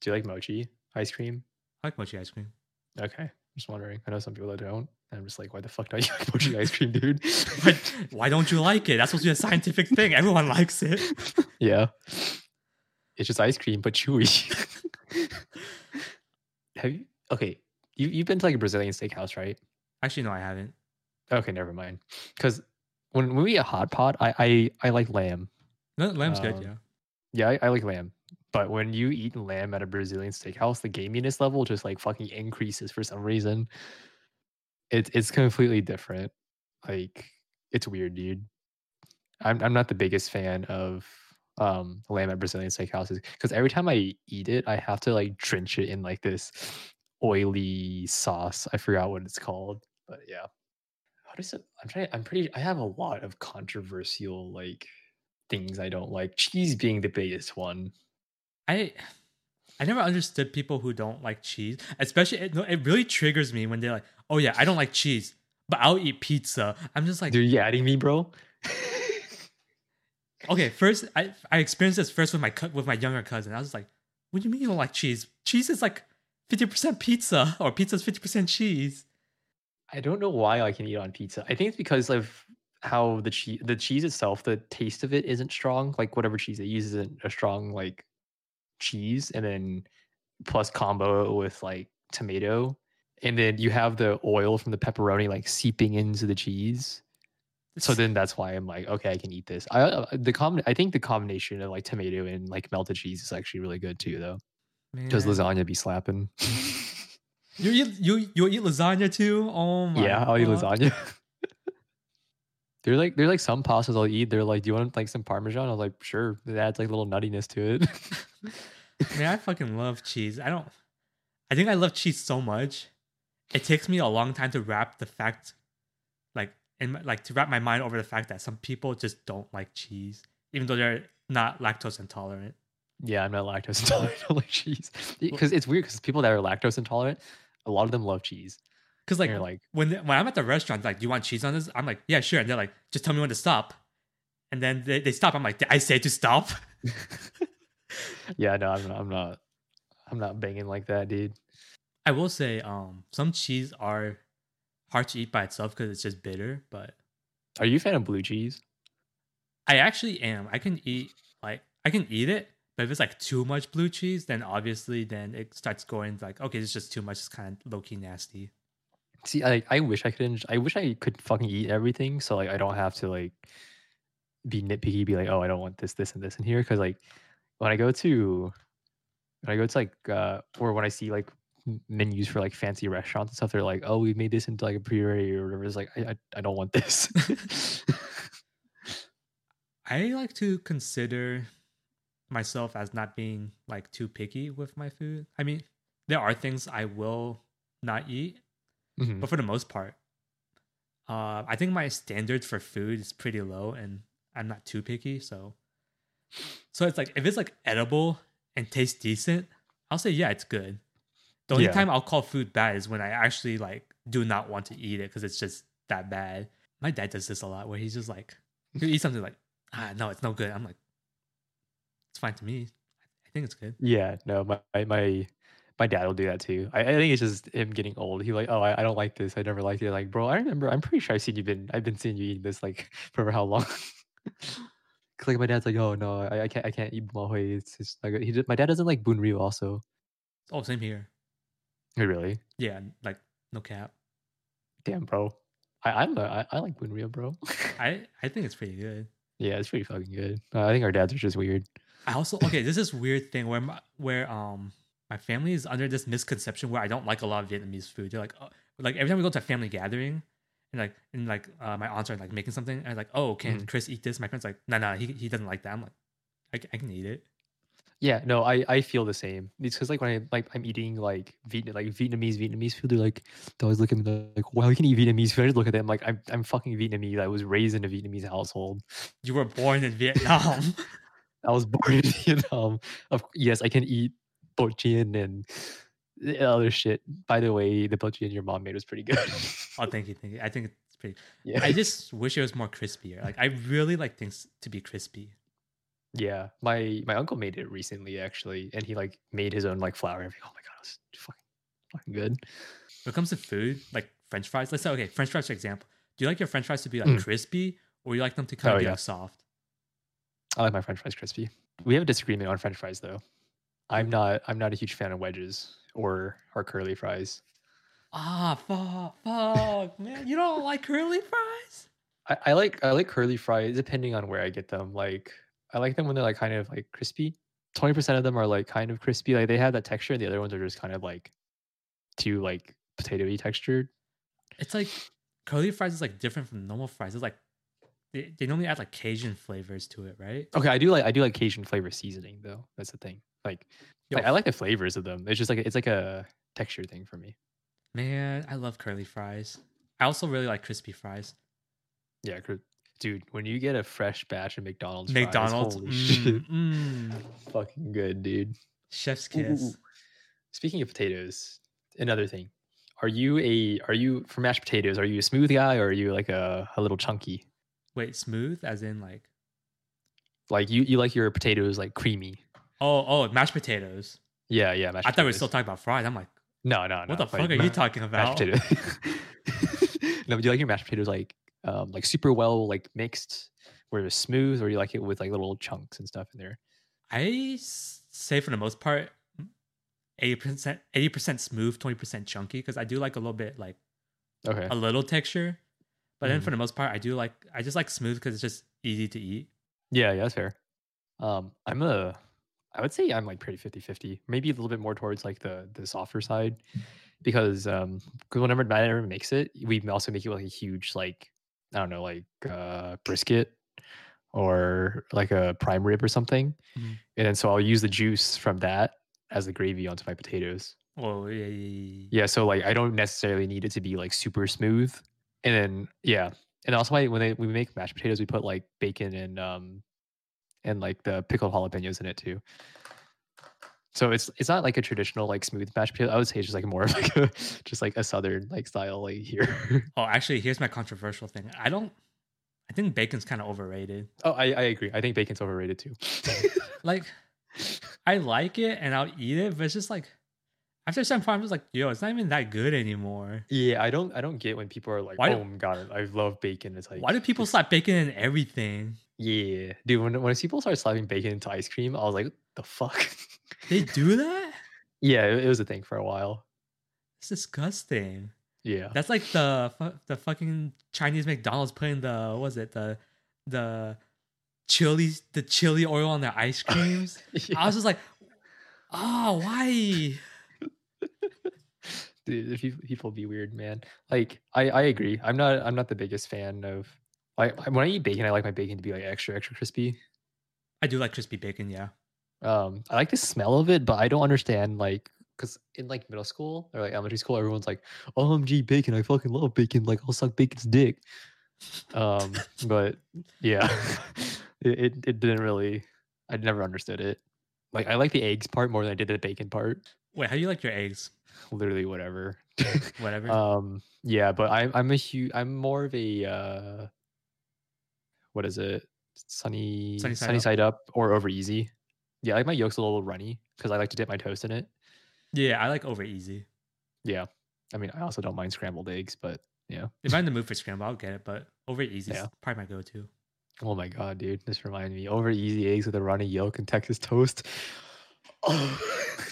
Do you like mochi ice cream? I like mochi ice cream. Okay, just wondering. I know some people that don't. And I'm just like, why the fuck don't you like mochi ice cream, dude? But why don't you like it? That's supposed to be a scientific thing. Everyone likes it. yeah, it's just ice cream but chewy. Have you? Okay, you you've been to like a Brazilian steakhouse, right? Actually, no, I haven't. Okay, never mind. Because when, when we eat a hot pot, I I, I like lamb. No, lamb's good. Um, Yeah. Yeah, I, I like lamb. But when you eat lamb at a Brazilian steakhouse, the gaminess level just like fucking increases for some reason. It's it's completely different. Like it's weird, dude. I'm I'm not the biggest fan of um lamb at Brazilian steakhouses because every time I eat it, I have to like drench it in like this oily sauce. I forgot what it's called, but yeah. How does it? I'm trying. I'm pretty. I have a lot of controversial like things I don't like. Cheese being the biggest one. I I never understood people who don't like cheese, especially it, it really triggers me when they're like, "Oh yeah, I don't like cheese, but I'll eat pizza." I'm just like, Dude, you adding me, bro? okay, first I I experienced this first with my with my younger cousin. I was like, "What do you mean you don't like cheese? Cheese is like fifty percent pizza, or pizza's fifty percent cheese." I don't know why I can eat on pizza. I think it's because of how the cheese, the cheese itself, the taste of it isn't strong. Like whatever cheese they use isn't a strong like cheese, and then plus combo with like tomato, and then you have the oil from the pepperoni like seeping into the cheese. So then that's why I'm like, okay, I can eat this. I uh, the com- I think the combination of like tomato and like melted cheese is actually really good too, though. Because lasagna be slapping. You eat you you eat lasagna too? Oh my yeah, I'll eat fuck. lasagna. They're like they're like some pastas I'll eat. They're like, do you want like some parmesan? I was like, sure. It adds like a little nuttiness to it. Man, I fucking love cheese. I don't. I think I love cheese so much. It takes me a long time to wrap the fact, like, and like to wrap my mind over the fact that some people just don't like cheese, even though they're not lactose intolerant. yeah, I'm not lactose intolerant. I don't like cheese because it's weird because people that are lactose intolerant, a lot of them love cheese. Because Like, like, when when I'm at the restaurant, like, do you want cheese on this? I'm like, yeah, sure. And they're like, just tell me when to stop. And then they, they stop. I'm like, I say to stop? yeah, no, I'm not, I'm not, I'm not banging like that, dude. I will say, um, some cheese are hard to eat by itself because it's just bitter, but Are you a fan of blue cheese? I actually am. I can eat like I can eat it, but if it's like too much blue cheese, then obviously then it starts going like okay, it's just too much. It's kind of low key nasty. See, I I wish I could. I wish I could fucking eat everything, so like I don't have to like be nitpicky, be like, oh, I don't want this, this, and this in here. Because like when I go to when I go to like uh or when I see like menus for like fancy restaurants and stuff, they're like, oh, we've made this into like a puree or whatever. It's like I I, I don't want this. I like to consider myself as not being like too picky with my food. I mean, there are things I will not eat, Mhm. but for the most part, uh, I think my standards for food is pretty low, and I'm not too picky. So, so it's like if it's like edible and tastes decent, I'll say yeah, it's good. The only Yeah. time I'll call food bad is when I actually like do not want to eat it because it's just that bad. My dad does this a lot, where he's just like, he'll eat something like, ah, no, it's no good. I'm like, it's fine to me. I think it's good. Yeah, no, my my my, dad will do that too. I, I think it's just him getting old. He like, oh, I, I don't like this. I never liked it. Like, bro, I remember. I'm pretty sure I've seen you been. I've been seeing you eating this like for how long. 'Cause, like my dad's like, oh no, I, I can't I can't eat mahoy. It's just like he. did- My dad doesn't like bún riêu also. Oh, same here. Oh, really? Yeah, like no cap. Damn, bro. I I'm a, I, I like bún riêu, bro. I I think it's pretty good. yeah, it's pretty fucking good. Uh, I think our dads are just weird. I also okay. This is weird thing where my, where um my family is under this misconception where I don't like a lot of Vietnamese food. They're like, oh, like every time we go to a family gathering, and like and like uh, my aunts are like making something, and I'm like, oh, can Mhm. Chris eat this? My friend's like, no, no, he he doesn't like that. I'm like, I, I can eat it. Yeah, no, I I feel the same. It's because like when I like I'm eating like Viet like Vietnamese Vietnamese food, they're like they always look at me like, wow, you can eat Vietnamese food. I just look at them like I'm I'm fucking Vietnamese. I was raised in a Vietnamese household. You were born in Vietnam. I was born in Vietnam. Of yes, I can eat bột chiên and the other shit. By the way, the bột chiên your mom made was pretty good. oh, thank you, thank you. I think it's pretty. yeah, I just wish it was more crispier. Like I really like things to be crispy. Yeah, my my uncle made it recently actually, and he like made his own like flour. everything. Oh my god, it was fucking fucking good. When it comes to food, like French fries, let's say okay, French fries for example. Do you like your French fries to be like Mm. crispy, or you like them to kind Oh, of be yeah. like soft? I like my French fries crispy. We have a disagreement on French fries though. I'm not I'm not a huge fan of wedges or or curly fries. Ah, fuck, fuck, man, you don't like curly fries? I, I like I like curly fries depending on where I get them. Like I like them when they're like kind of like crispy. Twenty percent of them are like kind of crispy. Like they have that texture, and the other ones are just kind of like too like potatoy textured. It's like curly fries is like different from normal fries. It's like they, they normally add like Cajun flavors to it, right? Okay, I do like I do like Cajun flavor seasoning though. That's the thing. Like, Yo, like I like the flavors of them. It's just like it's like a texture thing for me. Man, I love curly fries. I also really like crispy fries. Yeah, cr- dude. When you get a fresh batch of McDonald's, fries, McDonald's, holy mm, shit, mm, fucking good, dude. chef's kiss. ooh. Speaking of potatoes, another thing. Are you a are you for mashed potatoes? Are you a smooth guy or are you like a, a little chunky? Wait, smooth as in like Like you you like your potatoes like creamy? oh oh mashed potatoes. Yeah, yeah. Mashed I thought we were still talking about fries. I'm like, no, no, no. what the like fuck are you talking about? Mashed potatoes. no, but do you like your mashed potatoes like um like super well like mixed, where it's smooth, or you like it with like little chunks and stuff in there? I say for the most part, eighty percent eighty percent smooth, twenty percent chunky because I do like a little bit like Okay. a little texture. But then Mhm. for the most part, I do like I just like smooth because it's just easy to eat. Yeah, yeah, that's fair. Um, I'm a, I would say I'm like pretty 50 50, maybe a little bit more towards like the the softer side because um, because whenever Matt ever makes it, we also make it like a huge like I don't know like uh brisket or like a prime rib or something, Mhm. and then so I'll use the juice from that as the gravy onto my potatoes. Oh yeah, yeah, yeah. Yeah, so like I don't necessarily need it to be like super smooth. And then yeah, and also why when they when we make mashed potatoes, we put like bacon and um and like the pickled jalapenos in it too. So it's it's not like a traditional like smooth mashed potato. I would say it's just like more of like a just like a southern like style like here. Oh, actually, here's my controversial thing. I don't. I think bacon's kind of overrated. oh, I, I agree. I think bacon's overrated too. Like, I like it and I'll eat it, but it's just like after some point, I'm just like, yo, it's not even that good anymore. yeah, I don't I don't get when people are like, Why do- oh my god, I love bacon. It's like Why do people slap bacon in everything? Yeah, dude. When when people start slapping bacon into ice cream, I was like, the fuck. They do that? yeah, it, it was a thing for a while. It's disgusting. Yeah. That's like the the fucking Chinese McDonald's putting the what was it the the chili the chili oil on their ice creams. I was just like, oh, why? Dude, if you, people be weird, man. Like, I, I agree. I'm not I'm not the biggest fan of like when I eat bacon, I like my bacon to be like extra extra crispy. I do like crispy bacon, yeah. Um, I like the smell of it, but I don't understand like because in like middle school or like elementary school, everyone's like, "OMG, bacon! I fucking love bacon! Like, I'll suck bacon's dick." Um, but yeah, it, it it didn't really. I never understood it. Like, I like the eggs part more than I did the bacon part. Wait, how do you like your eggs? Literally, whatever. Whatever. um yeah but i'm i'm a huge i'm more of a uh what is it sunny Sunny sunny side side, up. up. or over easy yeah i like my yolk's a little runny because i like to dip my toast in it yeah, I like over easy. yeah i mean i also don't mind scrambled eggs but yeah If I'm in the mood for scramble, I'll get it, but over easy is Yeah. probably my go-to. oh my god dude this reminded me over easy eggs with a runny yolk and texas toast oh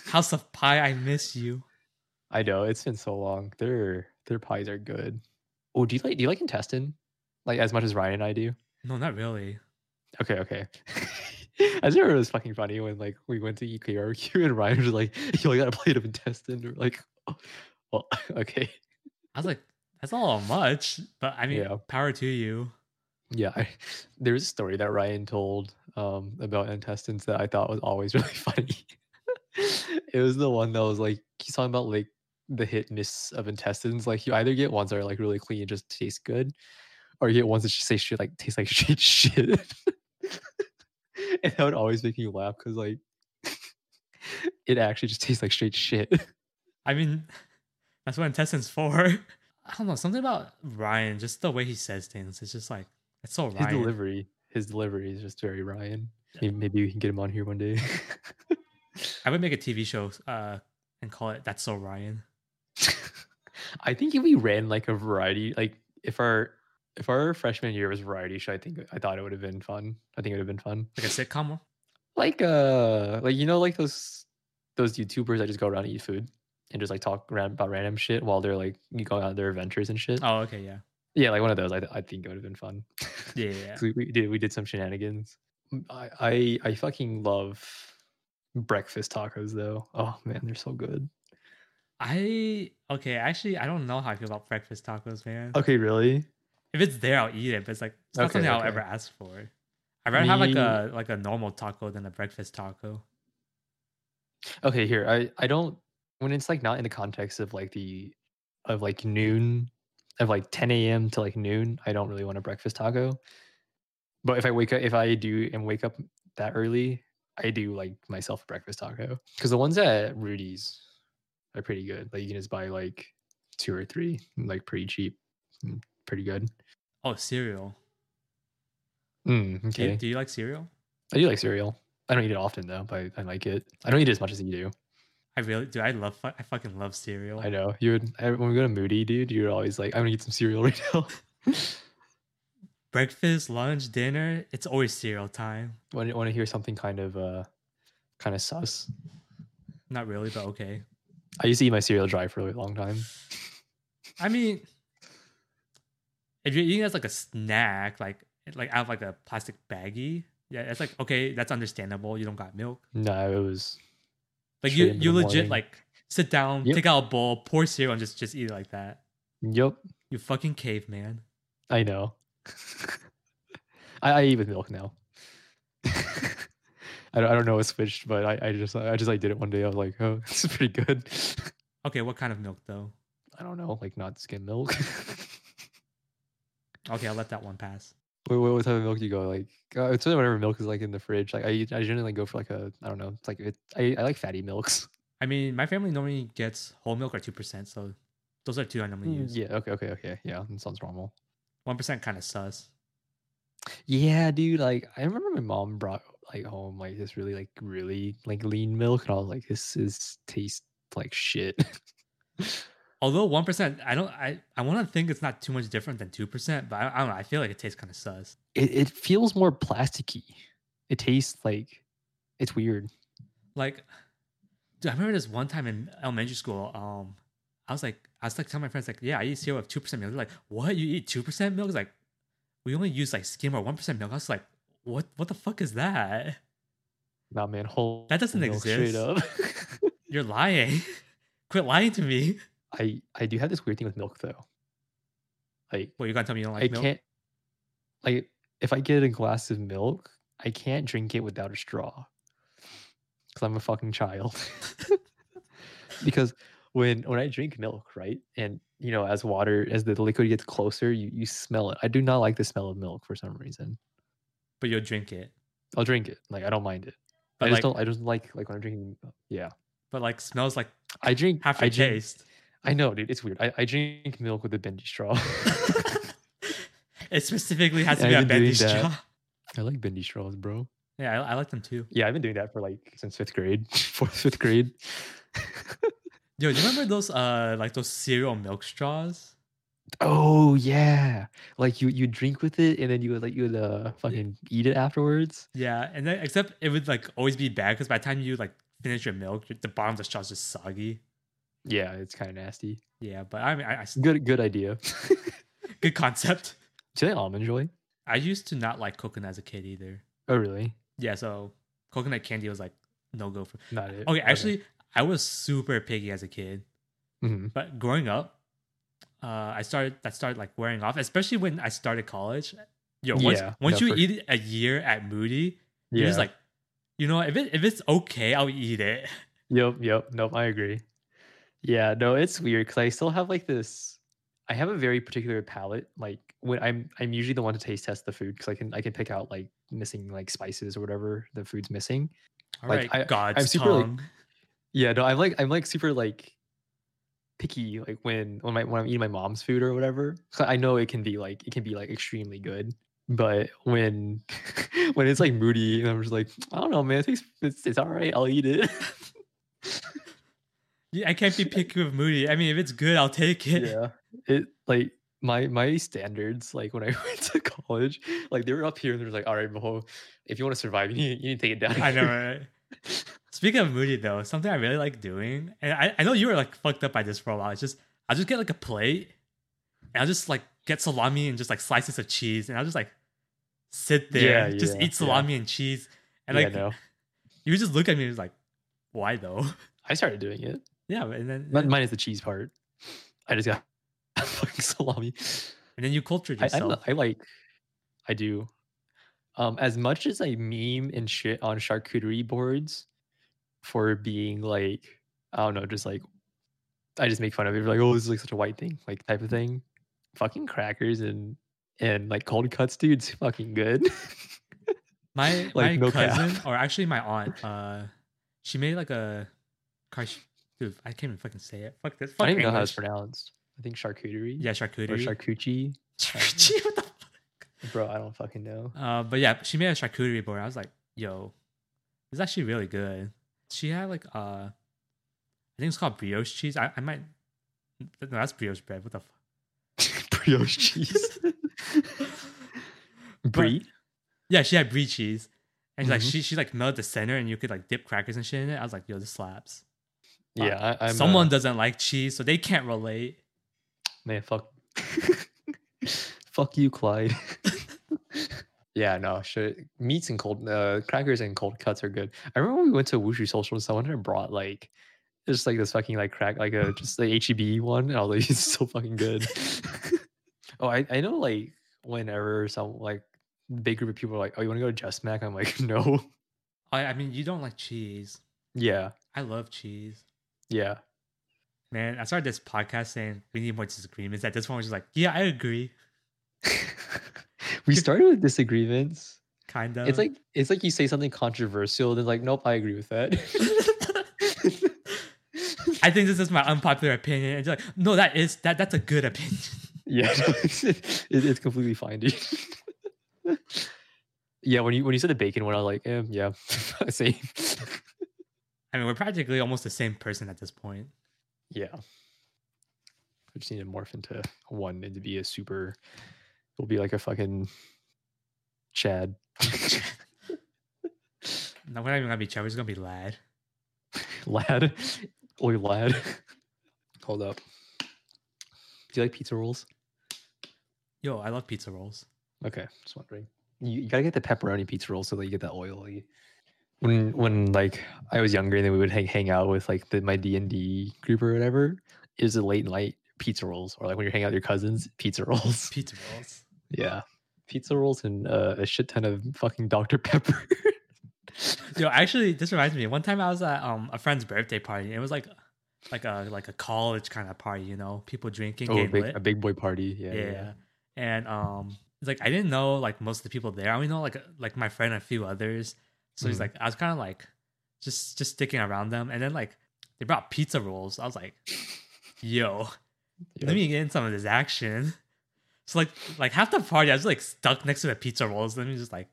House of Pie, I miss you. I know it's been so long their their pies are good oh do you like do you like intestine like as much as ryan and i do No, not really. Okay, okay. I just remember it was fucking funny when like we went to eat barbecue and Ryan was like, "Yo, I got a plate of intestine." We're like, oh, "Well, okay, I was like, that's not all much, but I mean, Yeah. power to you. yeah." I, there was a story that Ryan told um, about intestines that I thought was always really funny. it was the one that was like he's talking about like the hit miss of intestines. Like you either get ones that are like really clean and just taste good, or you get ones that just say shit like taste like straight shit. and that would always make me laugh because like it actually just tastes like straight shit. I mean, that's what intestines for. I don't know something about Ryan, just the way he says things. It's just like it's so Ryan. His delivery, his delivery is just very Ryan. Maybe, maybe we can get him on here one day. I would make a TV show uh, and call it "That's So Ryan." I think if we ran like a variety, like if our if our freshman year was variety show, I think I thought it would have been fun. I think it would have been fun. Like a sitcom. Like uh, like you know, like those those YouTubers that just go around and eat food and just like talk around about random shit while they're like you go on their adventures and shit. Oh, okay, yeah, Yeah, like one of those. I, I think it would have been fun. yeah, yeah. we, we did we did some shenanigans. Mm, I, I I fucking love breakfast tacos though. Oh man, they're so good. I okay. Actually, I don't know how I feel about breakfast tacos, man. Okay, really? If it's there, I'll eat it. But it's like it's not Okay, something I'll ever ask for. I'd rather have like a like a normal taco than a breakfast taco. Okay, here. I I don't when it's like not in the context of like the of like noon of like 10 a.m. to like noon, I don't really want a breakfast taco. But if I wake up if I do and wake up that early, I do like myself a breakfast taco. Because the ones at Rudy's are pretty good. Like you can just buy like two or three, like pretty cheap. and Pretty good. Oh, cereal. Mm, Do, you, okay. do you like cereal? I do like cereal. I don't eat it often though, but I like it. I don't eat it as much as you do. I really do. I love. I fucking love cereal. I know. You would I, when we go to Moody, dude. You're always like, I'm gonna eat some cereal right now. Breakfast, lunch, dinner. It's always cereal time. want to hear something kind of uh, kind of sus? Not really, but okay. I used to eat my cereal dry for a long time. I mean, if you're eating it as like a snack, like like out of like a plastic baggie, yeah, it's like okay, that's understandable. You don't got milk. No, it was Like you, you legit morning. like sit down, Yep. take out a bowl, pour cereal, and just just eat it like that. Yep, You fucking caveman. I know. I, I eat with milk now. I don't, I don't know what switched, but I, I just I just like did it one day. I was like, oh, this is pretty good. Okay, what kind of milk though? I don't know, like not skim milk. Okay, I'll let that one pass. Wait, what, what type of milk do you go like? Uh, it's really whatever milk is like in the fridge. Like I, I generally like go for like a I don't know. It's like it, I, I like fatty milks. I mean, my family normally gets whole milk or two percent, so those are two I normally use. Mm, Yeah. Okay. Okay. Okay. Yeah. That sounds normal. One percent kind of sus. Yeah, dude. Like I remember my mom brought like home like this really like really like lean milk, and I was like, this is tastes like shit. Although one percent, I don't. I I want to think it's not too much different than two percent, but I, I don't know. I feel like it tastes kind of sus. it it feels more plasticky. It tastes like it's weird. Like, dude, I remember this one time in elementary school. Um, I was like, I was like telling my friends like, yeah, I eat cereal with two percent milk. They're like, what? You eat two percent milk? It's like, we only use like skim or one percent milk. I was like, what? What the fuck is that? Nah, man. Whole That doesn't milk Straight exist. up. You're lying. Quit lying to me. I I do have this weird thing with milk though. Like What you gonna tell me you don't like I milk? can't like if I get a glass of milk, I can't drink it without a straw. Cuz I'm a fucking child. because when when I drink milk, right? And you know, as water as the liquid gets closer, you you smell it. I do not like the smell of milk for some reason. But you'll drink it. I'll drink it. Like I don't mind it. But I just like, don't I just like like when I'm drinking yeah. but like smells like I drink half I drink, taste. I know, dude, it's weird. I, I drink milk with a bendy straw. it specifically has to Yeah, be a bendy straw. I like bendy straws, bro. Yeah, I, I like them too. Yeah, I've been doing that for like since fifth grade, fourth, fifth grade. Yo, do you remember those uh like those cereal milk straws? Oh yeah, like you you drink with it and then you would like you would uh fucking eat it afterwards. Yeah, and then except it would like always be bad because by the time you like finish your milk, the bottom of the straw's just soggy. Yeah, it's kind of nasty. Yeah, but I mean, I, I Good good idea. good concept. Do you like almond joy? I used to not like coconut as a kid either. Oh really? Yeah, so coconut candy was like no go for. Not it. Okay, actually, I was super picky as a kid, Mhm. but growing up, uh, I started that started like wearing off, especially when I started college. Yo, once Yeah, once you for- eat a year at Moody, yeah. you're just like, you know, if it if it's okay, I'll eat it. Yep, yep. Nope, I agree. Yeah, no, it's weird because I still have like this. I have a very particular palate. Like when I'm, I'm usually the one to taste test the food because I can, I can pick out like missing like spices or whatever the food's missing. All right, Like, I- God's super, like. Yeah, no, I'm like, I'm like super like picky. Like when when my when I'm eating my mom's food or whatever, so I know it can be like it can be like extremely good. But when when it's like moody, and I'm just like, I don't know, man. It tastes, it's, it's all right. I'll eat it. Yeah, I can't be picky with Moody. I mean, if it's good, I'll take it. yeah. It like my my standards, like when I went to college, like they were up here and they're like, all right, Beho, if you want to survive, you need, you need to take it down. I know, right? Speaking of Moody, though, something I really like doing, and I, I know you were like fucked up by this for a while. It's just I'll just get like a plate, and I'll just like get salami and just like slices of cheese, and I'll just like sit there, Yeah, just yeah, eat salami and cheese, and yeah, like no. you just look at me and was like, why though? I started doing it. yeah, and then Mine mine is the cheese part. I just got fucking salami. and then you cultured I, I, yourself. I like, I do. Um, as much as I meme and shit on charcuterie boards for being like, I don't know, just like, I just make fun of it. Like, oh, this is like such a white thing, like type of thing. Fucking crackers and and like cold cuts, dude, it's fucking good. My Like, my no cap. cousin, or actually my aunt, uh, she made like a, carsh- dude, I can't even fucking say it. Fuck this. I Fuck don't even know how it's pronounced. I think charcuterie Yeah, or charcuterie. charcuterie. Charcuterie, what the fuck? Bro, I don't fucking know. Uh, but yeah, she made a charcuterie board. I was like, yo, it's actually really good. She had like uh, I think it's called brioche cheese. I, I might, no, that's brioche bread. What the fuck? Brioche cheese. Brie. Yeah, she had brie cheese, and like Mhm. she she like melted the center, and you could like dip crackers and shit in it. I was like, yo, this slaps. Yeah, I, I'm Someone uh, doesn't like cheese, so they can't relate. Man, fuck. fuck you, Clyde. Yeah, no, shit. Meats and cold uh, crackers and cold cuts are good. I remember when we went to Wushu Social, and someone had brought like just like this fucking like crack, like a just the HEB one. And I was like, it's so fucking good. oh, I, I know like whenever some like big group of people are like, oh, you want to go to Just Mac? I'm like, no. I I mean, you don't like cheese. Yeah, I love cheese. yeah. Man, I started this podcast saying we need more disagreements. At this point, I was just like, yeah, I agree. We started with disagreements. Kind of. It's like it's like you say something controversial, then like, nope, I agree with that. I think this is my unpopular opinion. And you're like, no, that is that that's a good opinion. yeah, it's, it, it's completely fine, dude. yeah, when you when you said the bacon one, I was like, eh, yeah, same. I mean, we're practically almost the same person at this point. yeah, we just need to morph into one and to be a super. We'll be like a fucking Chad. No, we're not even gonna be Chad. We're just gonna be lad. lad, oi lad. Hold up. Do you like pizza rolls? Yo, I love pizza rolls. Okay, just wondering. You, you gotta get the pepperoni pizza roll so that you get that oily. When when like I was younger and then we would hang hang out with like the, my D and D group or whatever, it was a late night pizza rolls or like when you're hanging out with your cousins, pizza rolls. Pizza rolls. Yeah, pizza rolls and uh, a shit ton of fucking Dr Pepper. Yo, actually, this reminds me. One time I was at um a friend's birthday party. It was like like a like a college kind of party, you know, people drinking, oh, a big, a big boy party. Yeah, yeah, yeah. yeah. and um it's like i didn't know like most of the people there i only know like like my friend and a few others so he's Mhm. like i was kind of like just just sticking around them and then like they brought pizza rolls i was like yo Yeah. let me get in some of this action so like like half the party i was like stuck next to the pizza rolls let me just like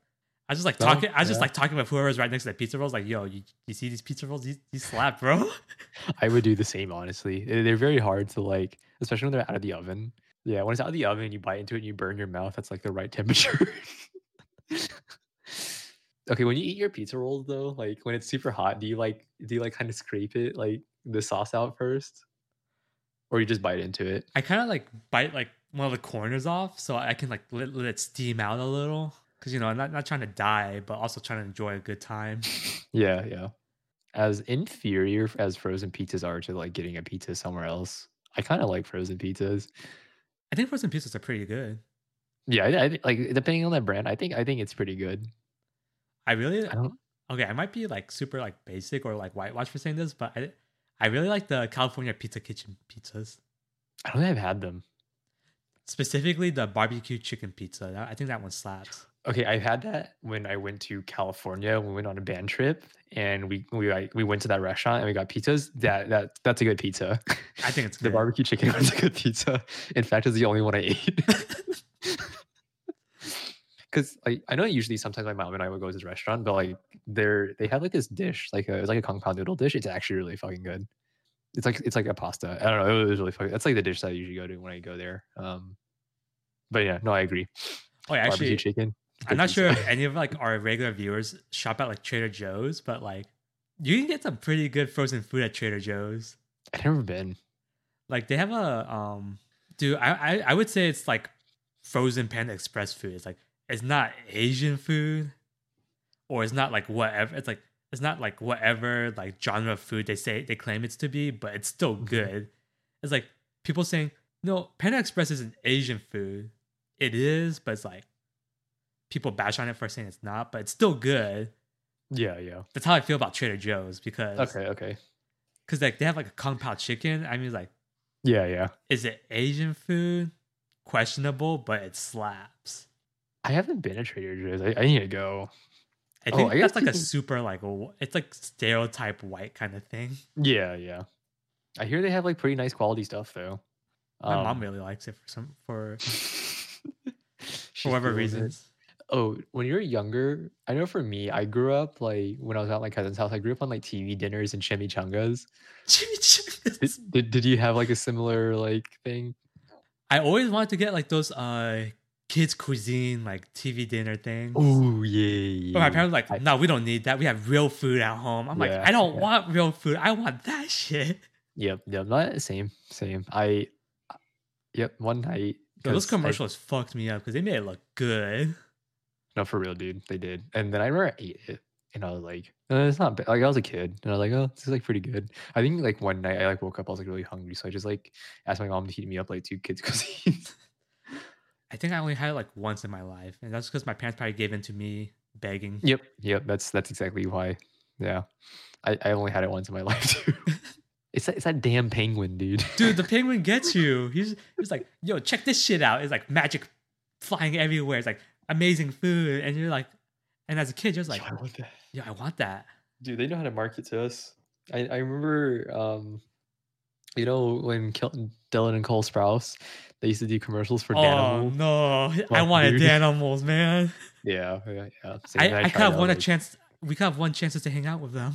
I was just like talking. I was just yeah. like talking with whoever's right next to the pizza rolls. Like, yo, you, you see these pizza rolls? These, these slap, bro. I would do the same, honestly. They- They're very hard to like, especially when they're out of the oven. Yeah, when it's out of the oven, and you bite into it and you burn your mouth. That's like the right temperature. okay, when you eat your pizza rolls though, like when it's super hot, do you like do you like kind of scrape it like the sauce out first, or you just bite into it? I kind of like bite like one of the corners off so I can like let, let it steam out a little. Cause you know, I'm not, not trying to die, but also trying to enjoy a good time. Yeah, yeah. As inferior as frozen pizzas are to like getting a pizza somewhere else, I kind of like frozen pizzas. I think frozen pizzas are pretty good. Yeah, I, I, like depending on that brand, I think I think it's pretty good. I really I don't. okay. I might be like super like basic or like whitewash for saying this, but I I really like the California Pizza Kitchen pizzas, I don't think I've had them. Specifically the barbecue chicken pizza. I think that one slaps. Okay, I had that when I went to California. We went on a band trip, and we we like, we went to that restaurant and we got pizzas. That that that's a good pizza. I think it's the barbecue chicken was a good pizza. In fact, it's the only one I ate. because like I know usually sometimes my mom and I would go to this restaurant, but like they're they have like this dish, like a, it's like a kung pao noodle dish. It's actually really fucking good. It's like it's like a pasta. I don't know. It was really fucking. That's like the dish that I usually go to when I go there. Um, but yeah, no, I agree. Oh, yeah, Barbecue actually, chicken. I'm not sure if any of like our regular viewers shop at like Trader Joe's, but like you can get some pretty good frozen food at Trader Joe's. I've never been. Like they have a um, dude, I I, I would say it's like frozen Panda Express food. It's like it's not Asian food, or it's not like whatever. It's like it's not like whatever like genre of food they say they claim it's to be, but it's still Mhm. good. It's like people saying no, Panda Express is an Asian food. It is, but it's like people bash on it for saying it's not, but it's still good. Yeah, yeah. That's how I feel about Trader Joe's because Okay, okay. because like they have like a kung pao chicken. I mean, like Yeah, yeah. is it Asian food? Questionable, but it slaps. I haven't been to Trader Joe's. I, I need to go. I Oh, think I guess that's like a super like it's like stereotype white kind of thing. Yeah, yeah. I hear they have like pretty nice quality stuff though. My mom Um, really likes it for some for for whatever feels it. reasons. Oh, when you're younger, I know for me, I grew up like when I was at my cousin's house. I grew up on like TV dinners and chimichangas. Did, Chimichangas. did, did you have like a similar like thing? I always wanted to get like those uh kids cuisine like TV dinner things. Oh yeah, But my parents were like, no, we don't need that. We have real food at home. I'm Yeah, like, I don't yeah. want real food. I want that shit. Yep, yep. Not same, same. I, yep. One night, Yo, those 'cause I- commercials fucked me up because they made it look good. No, for real, dude. They did. And then I remember I ate it and I was like, "Uh, it's not bad. Like I was a kid and I was like, oh, this is like pretty good. I think like one night I like woke up, I was like really hungry. So I just like asked my mom to heat me up like two kids cuisines. I think I only had it like once in my life, and that's because my parents probably gave in to me begging. yep. Yep. That's that's exactly why. Yeah. I, I only had it once in my life too. it's that, it's that damn penguin, dude. Dude, the penguin gets you. He's he's like, yo, check this shit out. It's like magic flying everywhere. It's like amazing food, and you're like, and as a kid, you're just like, I want that. yo, I want that. Dude, they know how to market to us. I, I remember, um, you know, when Kel- Dylan and Cole Sprouse, they used to do commercials for oh Danimals. no, I wanted dude. Danimals, man. Yeah, yeah, yeah. Same, I, I, could have out, won a chance. We could have won chances to hang out with them.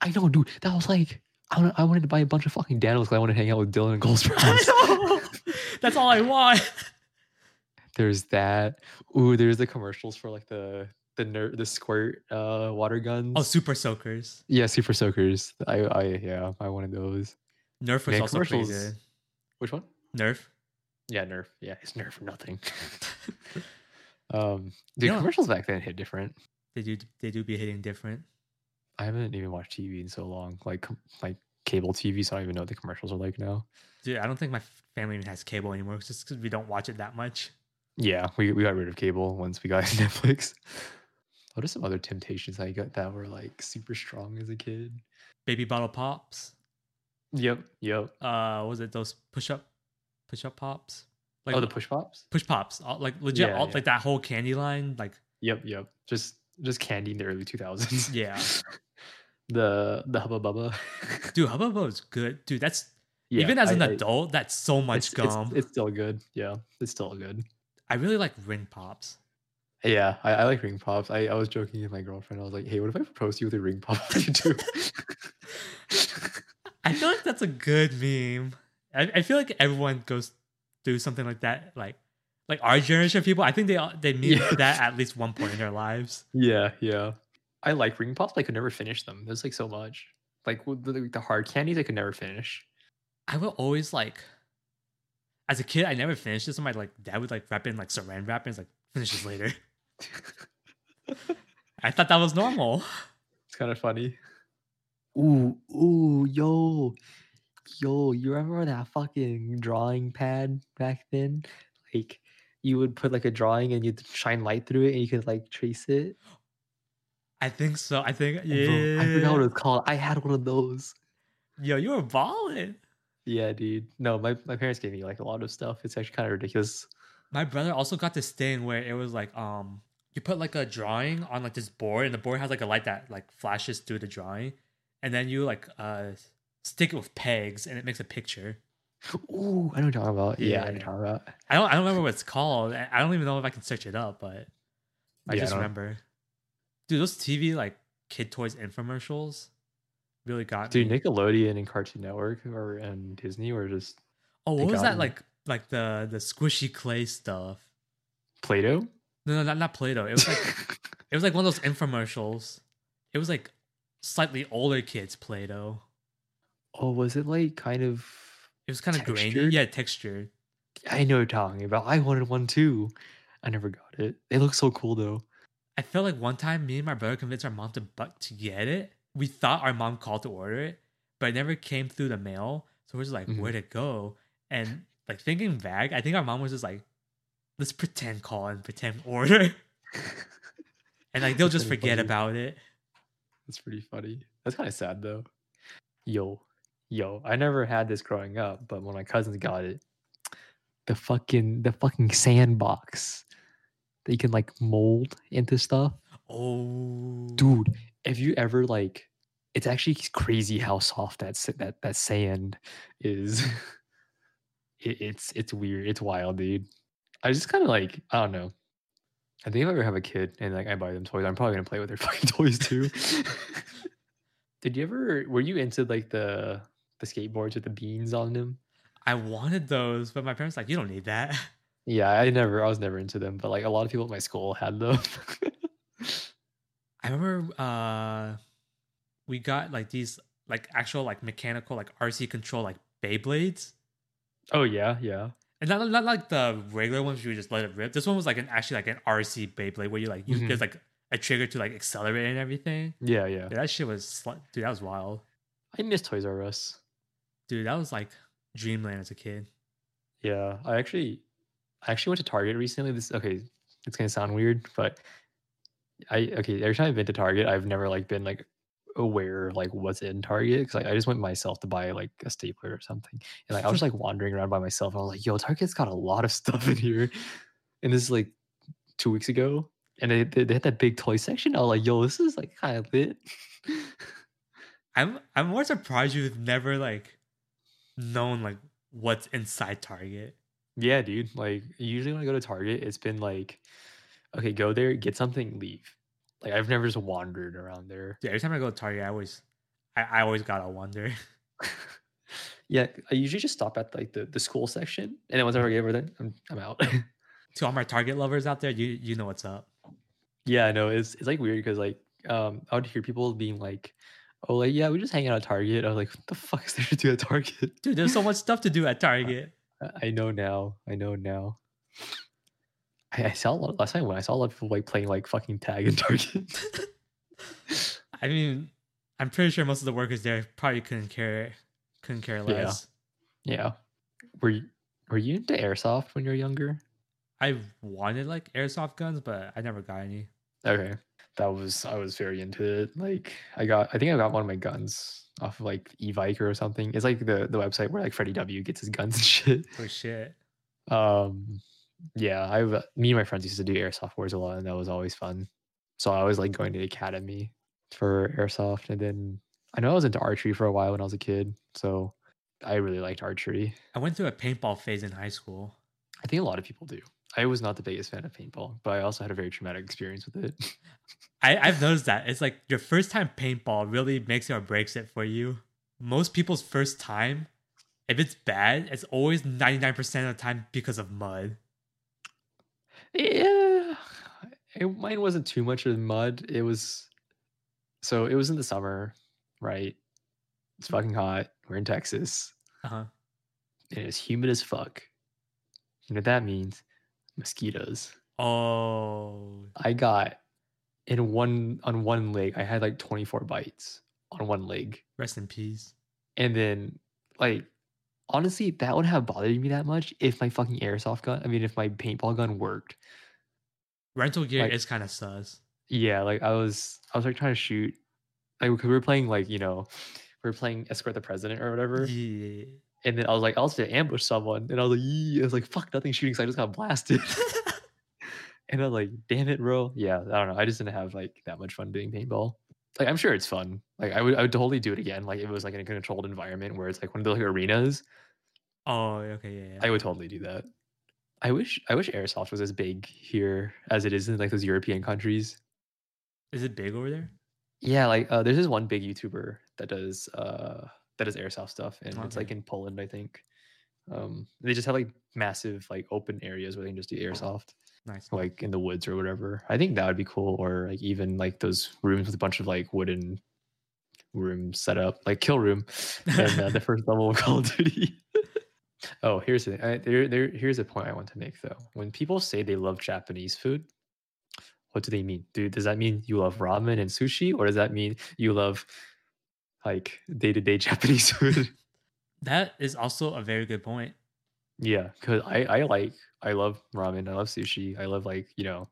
I know, dude. That was like, I, I wanted to buy a bunch of fucking Danimals because I wanted to hang out with Dylan and Cole Sprouse. I know. That's all I want. there's that. Ooh, there's the commercials for like the the ner- the squirt uh water guns. Oh, super soakers. yeah, super soakers. I I yeah, I wanted those. Nerf was Man, also pretty good. Which one? Nerf. Yeah, Nerf. Yeah, it's Nerf for nothing. um, the You know- commercials back then hit different. They do. They do be hitting different. I haven't even watched TV in so long, like like cable TV, so I don't even know what the commercials are like now. Dude, I don't think my family even has cable anymore. It's just because we don't watch it that much. Yeah, we we got rid of cable once we got Netflix. What are some other temptations I got that were like super strong as a kid? Baby bottle pops. Yep, yep. Uh, was it those push up, push up pops? Like oh, the push pops. push pops. all- Like legit, Yeah, all, yeah. like that whole candy line. Like Yep, yep. Just just candy in the early two thousands. Yeah. the the hubba bubba. dude, Hubba Bubba is good. Dude, that's Yeah, even as I- an I- adult, that's so much it's, it's- gum. It's, still good. Yeah, it's still good. I really like ring pops. Yeah, I, I like ring pops. I, I was joking with my girlfriend. I was like, "Hey, what if I propose to you with a ring pop?" You do? I feel like that's a good meme. I, I feel like everyone goes through something like that. Like like our generation of people, I think they all- they meme Yeah. that at least one point in their lives. yeah, yeah. I like ring pops. But I could never finish them. There's like so much. Like the, the hard candies, I could never finish. I will always like as a kid, I never finished this. So my like dad would like wrap it in like saran wrap and it's like finish this later. I thought that was normal. It's kind of funny. Ooh, ooh, yo, yo, you remember that fucking drawing pad back then? Like, you would put like a drawing and you'd shine light through it and you could like trace it. I think so. I think Bro, yeah. I forgot what it's called. I had one of those. Yo, you were balling. Yeah, dude. No, my, my parents gave me like a lot of stuff. It's actually kind of ridiculous. My brother also got this thing where it was like um you put like a drawing on like this board and the board has like a light that like flashes through the drawing and then you like uh stick it with pegs and it makes a picture. Ooh, I know what you're talking about. Yeah, I know what Yeah. you're talking about. I don't I don't remember what it's called. I I don't even know if I can search it up, but I Yeah, just don't- remember. Dude, those TV like kid toys infomercials really got Dude, me. Nickelodeon and Cartoon Network or and Disney were just oh, what was that me. like? Like the the squishy clay stuff. Play-Doh. No, no, not, not Play-Doh. It was like it was like one of those infomercials. It was like slightly older kids Play-Doh. oh, was it like kind of? It was kind of grainy. Yeah, textured. I know what you're talking about. I wanted one too. I never got it. They look so cool though. I felt like one time me and my brother convinced our mom to buck to get it. We thought our mom called to order it, but it never came through the mail. So we're just like, Mhm. where'd it go? And like thinking back, I think our mom was just like, let's pretend call and pretend order. And like they'll just forget funny. about it. That's pretty funny. That's kind of sad though. Yo, yo, I never had this growing up, but when my cousins mm. got it, the fucking the fucking sandbox that you can like mold into stuff. Oh Dude, if you ever like it's actually crazy how soft that that that sand is. it, it's it's weird. It's wild, dude. I just kind of like I don't know. I think if I ever have a kid and like I buy them toys, I'm probably gonna play with their fucking toys too. Did you ever? Were you into like the the skateboards with the beans on them? I wanted those, but my parents like, you don't need that. Yeah, I never. I was never into them, but like a lot of people at my school had them. I remember uh we got like these like actual like mechanical like RC control like Beyblades. oh yeah, yeah. And not, not like the regular ones where you just let it rip. This one was like an actually like an RC Beyblade where you like you Mhm. there's like a trigger to like accelerate and everything. Yeah, yeah. Dude, that shit was sli- dude, that was wild. I miss Toys R Us. Dude, that was like dreamland as a kid. Yeah, I actually, I actually went to Target recently. This okay, it's gonna sound weird, but I okay. Every time I've been to Target, I've never like been like aware of like what's in Target because like, I just went myself to buy like a stapler or something, and like I was like wandering around by myself. And I was like, "Yo, Target's got a lot of stuff in here," and this is like two weeks ago, and they they, they had that big toy section. I was like, "Yo, this is like kind of lit." I'm I'm more surprised you've never like known like what's inside Target. Yeah, dude. Like usually when I go to Target, it's been like, okay, go there, get something, leave. Like I've never just wandered around there. Dude, every time I go to Target, I always I, I always gotta wonder. yeah, I usually just stop at like the, the school section, and then once I get over there, I'm I'm out. to all my Target lovers out there, you you know what's up. yeah, I know it's it's like weird because like um I would hear people being like, oh like yeah, we just hang out at Target. I was like, what the fuck is there to do at Target? Dude, there's so much stuff to do at Target. I know now. I know now. I, I saw a lot last time when I saw a lot of people like playing like fucking tag in Target. I mean, I'm pretty sure most of the workers there probably couldn't care couldn't care less. Yeah. Were you were you into airsoft when you were younger? I wanted like airsoft guns, but I never got any. Okay. That was I was very into it. Like I got I think I got one of my guns off of like Evike or something. It's like the the website where like Freddie W gets his guns and shit. Oh shit. Um yeah, I me and my friends used to do airsoft wars a lot and that was always fun. So I was like going to the academy for airsoft and then I know I was into archery for a while when I was a kid. So I really liked archery. I went through a paintball phase in high school. I think a lot of people do. I was not the biggest fan of paintball, but I also had a very traumatic experience with it. I, I've noticed that. It's like your first time paintball really makes it or breaks it for you. Most people's first time, if it's bad, it's always 99% of the time because of mud. Yeah, it, mine wasn't too much of mud. It was so it was in the summer, right? It's fucking hot. We're in Texas, Uh-huh. and it's humid as fuck. You know what that means? Mosquitoes. Oh, I got in one on one leg. I had like 24 bites on one leg. rest in peace. And then, like, honestly, that wouldn't have bothered me that much if my fucking airsoft gun, I mean, if my paintball gun worked. Rental gear Like- is kind of sus. Yeah, like I was, I was like trying to shoot, like, because we were playing, like, you know, we were playing Escort the President or whatever. Yeah. And then I was like, I was to ambush someone. And I was like, Yee. I was like, fuck, nothing shooting. So I just got blasted. and I was like, damn it, bro. Yeah, I don't know. I just didn't have like that much fun doing paintball. Like, I'm sure it's fun. Like, I would, I would totally do it again. Like, if it was like in a controlled environment where it's like one of the like arenas. oh, okay, yeah, yeah. I would totally do that. I wish I wish airsoft was as big here as it is in like those European countries. Is it big over there? Yeah, like uh, there's this one big YouTuber that does uh that does airsoft stuff, and it's like in Poland, I think. Um, they just have like massive like open areas where they can just do airsoft, Nice. like in the woods or whatever. I think that would be cool, or like even like those rooms with a bunch of like wooden rooms set up, like kill room, and uh, the first level of Call of Duty. oh, here's the I, there, there. Here's a point I want to make though. When people say they love Japanese food, what do they mean? Do does that mean you love ramen and sushi, or does that mean you love like day to day Japanese food? That is also a very good point. Yeah, because I I like I love ramen, I love sushi, I love like you know,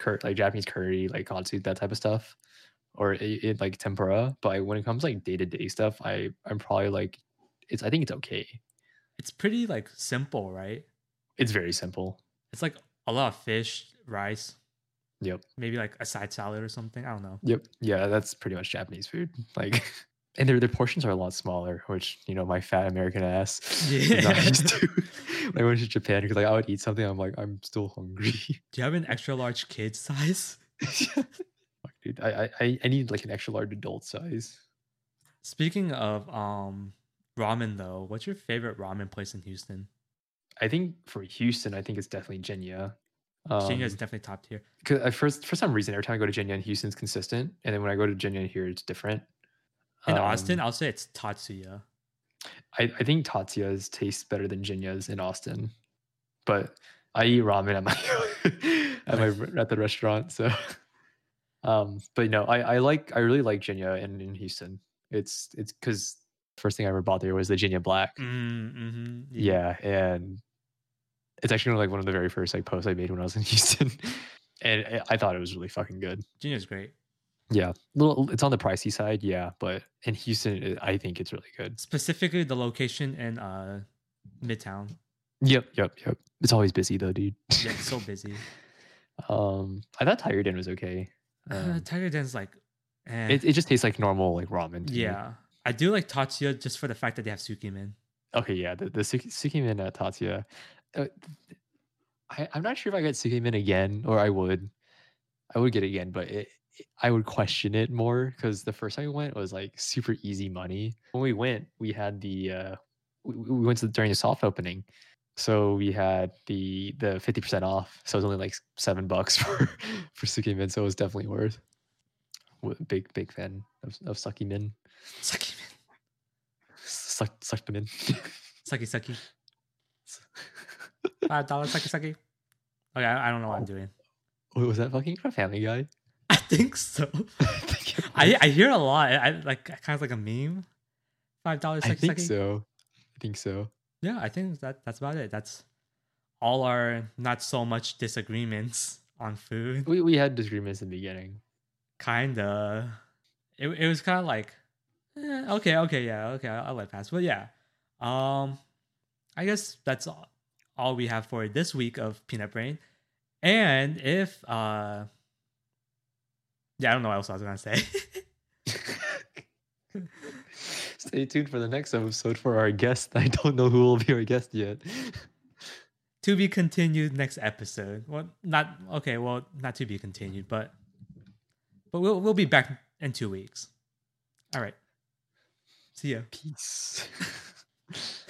cur- like Japanese curry, like katsu, that type of stuff, or it, it like tempura. But when it comes like day to day stuff, I I'm probably like it's I think it's okay. It's pretty like simple, right? It's very simple. It's like a lot of fish, rice, Yep. maybe like a side salad or something. I don't know. Yep. Yeah, that's pretty much Japanese food. Like, and their their portions are a lot smaller, which you know my fat American ass is not Yeah. used to. when I went to Japan, because like I would eat something, I'm like I'm still hungry. Do you have an extra large kid size? Dude, I, I I need like an extra large adult size. Speaking of um ramen though, what's your favorite ramen place in Houston? I think for Houston, I think it's definitely Jinya. Um, Jinya is definitely top tier. Cause at first, for some reason, every time I go to Jinya in Houston, it's consistent, and then when I go to Jinya here, it's different. In Um, Austin, I'll say it's Tatsuya. I, I think Tatsuya's tastes better than Jinya's in Austin, but I eat ramen at my at my at the restaurant. So, um, but no, I I like I really like Jinya in in Houston. It's it's because first thing I ever bought there was the Jinya Black. Mm, mm-hmm. Yeah, and it's actually like one of the very first like posts I made when I was in Houston, and I- thought it was really fucking good. Jinya's great. Yeah, little it's on the pricey side, yeah, but in Houston, I think it's really good. Specifically the location in uh Midtown. Yep, yep, yep. It's always busy though, dude. Yeah, it's so busy. Um, I thought Tiger Den was okay. Uh, Um, Tiger Den's like eh. it, it just tastes like normal like ramen. to me. yeah. I do like Tatsuya just for the fact that they have Sukimen. Okay. Yeah. The the Suki- Sukimen at Tatsuya. Uh, I I'm not sure if I get Sukimen again or I would. I would get it again, but it- I would question it more because the first time we went was like super easy money. When we went, we had the uh, we, we went to during the soft opening, so we had the the fifty percent off. So it was only like seven bucks for for Sukimen, so it was definitely worth. Big big fan of of Sukimen. Sukimen. Suck suck them in. Sucky sucky. Five dollars sucky sucky. Okay, I, I don't know what I'm doing. Wait, was that fucking from Family Guy? I think so. I I. Hear a lot. I like kind of like a meme. Five dollars I think sucky. so. I think so. Yeah, I think that that's about it. That's all our not so much disagreements on food. We we had disagreements in the beginning. Kinda. It it was kind of like, eh, okay, okay, yeah, okay, I'll, I'll let pass. But yeah, um, I guess that's all, all we have for this week of Peanut Brain. And if uh, yeah, I don't know what else I was gonna say. Stay tuned for the next episode for our guest. I don't know who will be our guest yet. to be continued next episode. Well, not okay. Well, not to be continued, but but we'll we'll be back in two weeks. All right. See ya. Peace.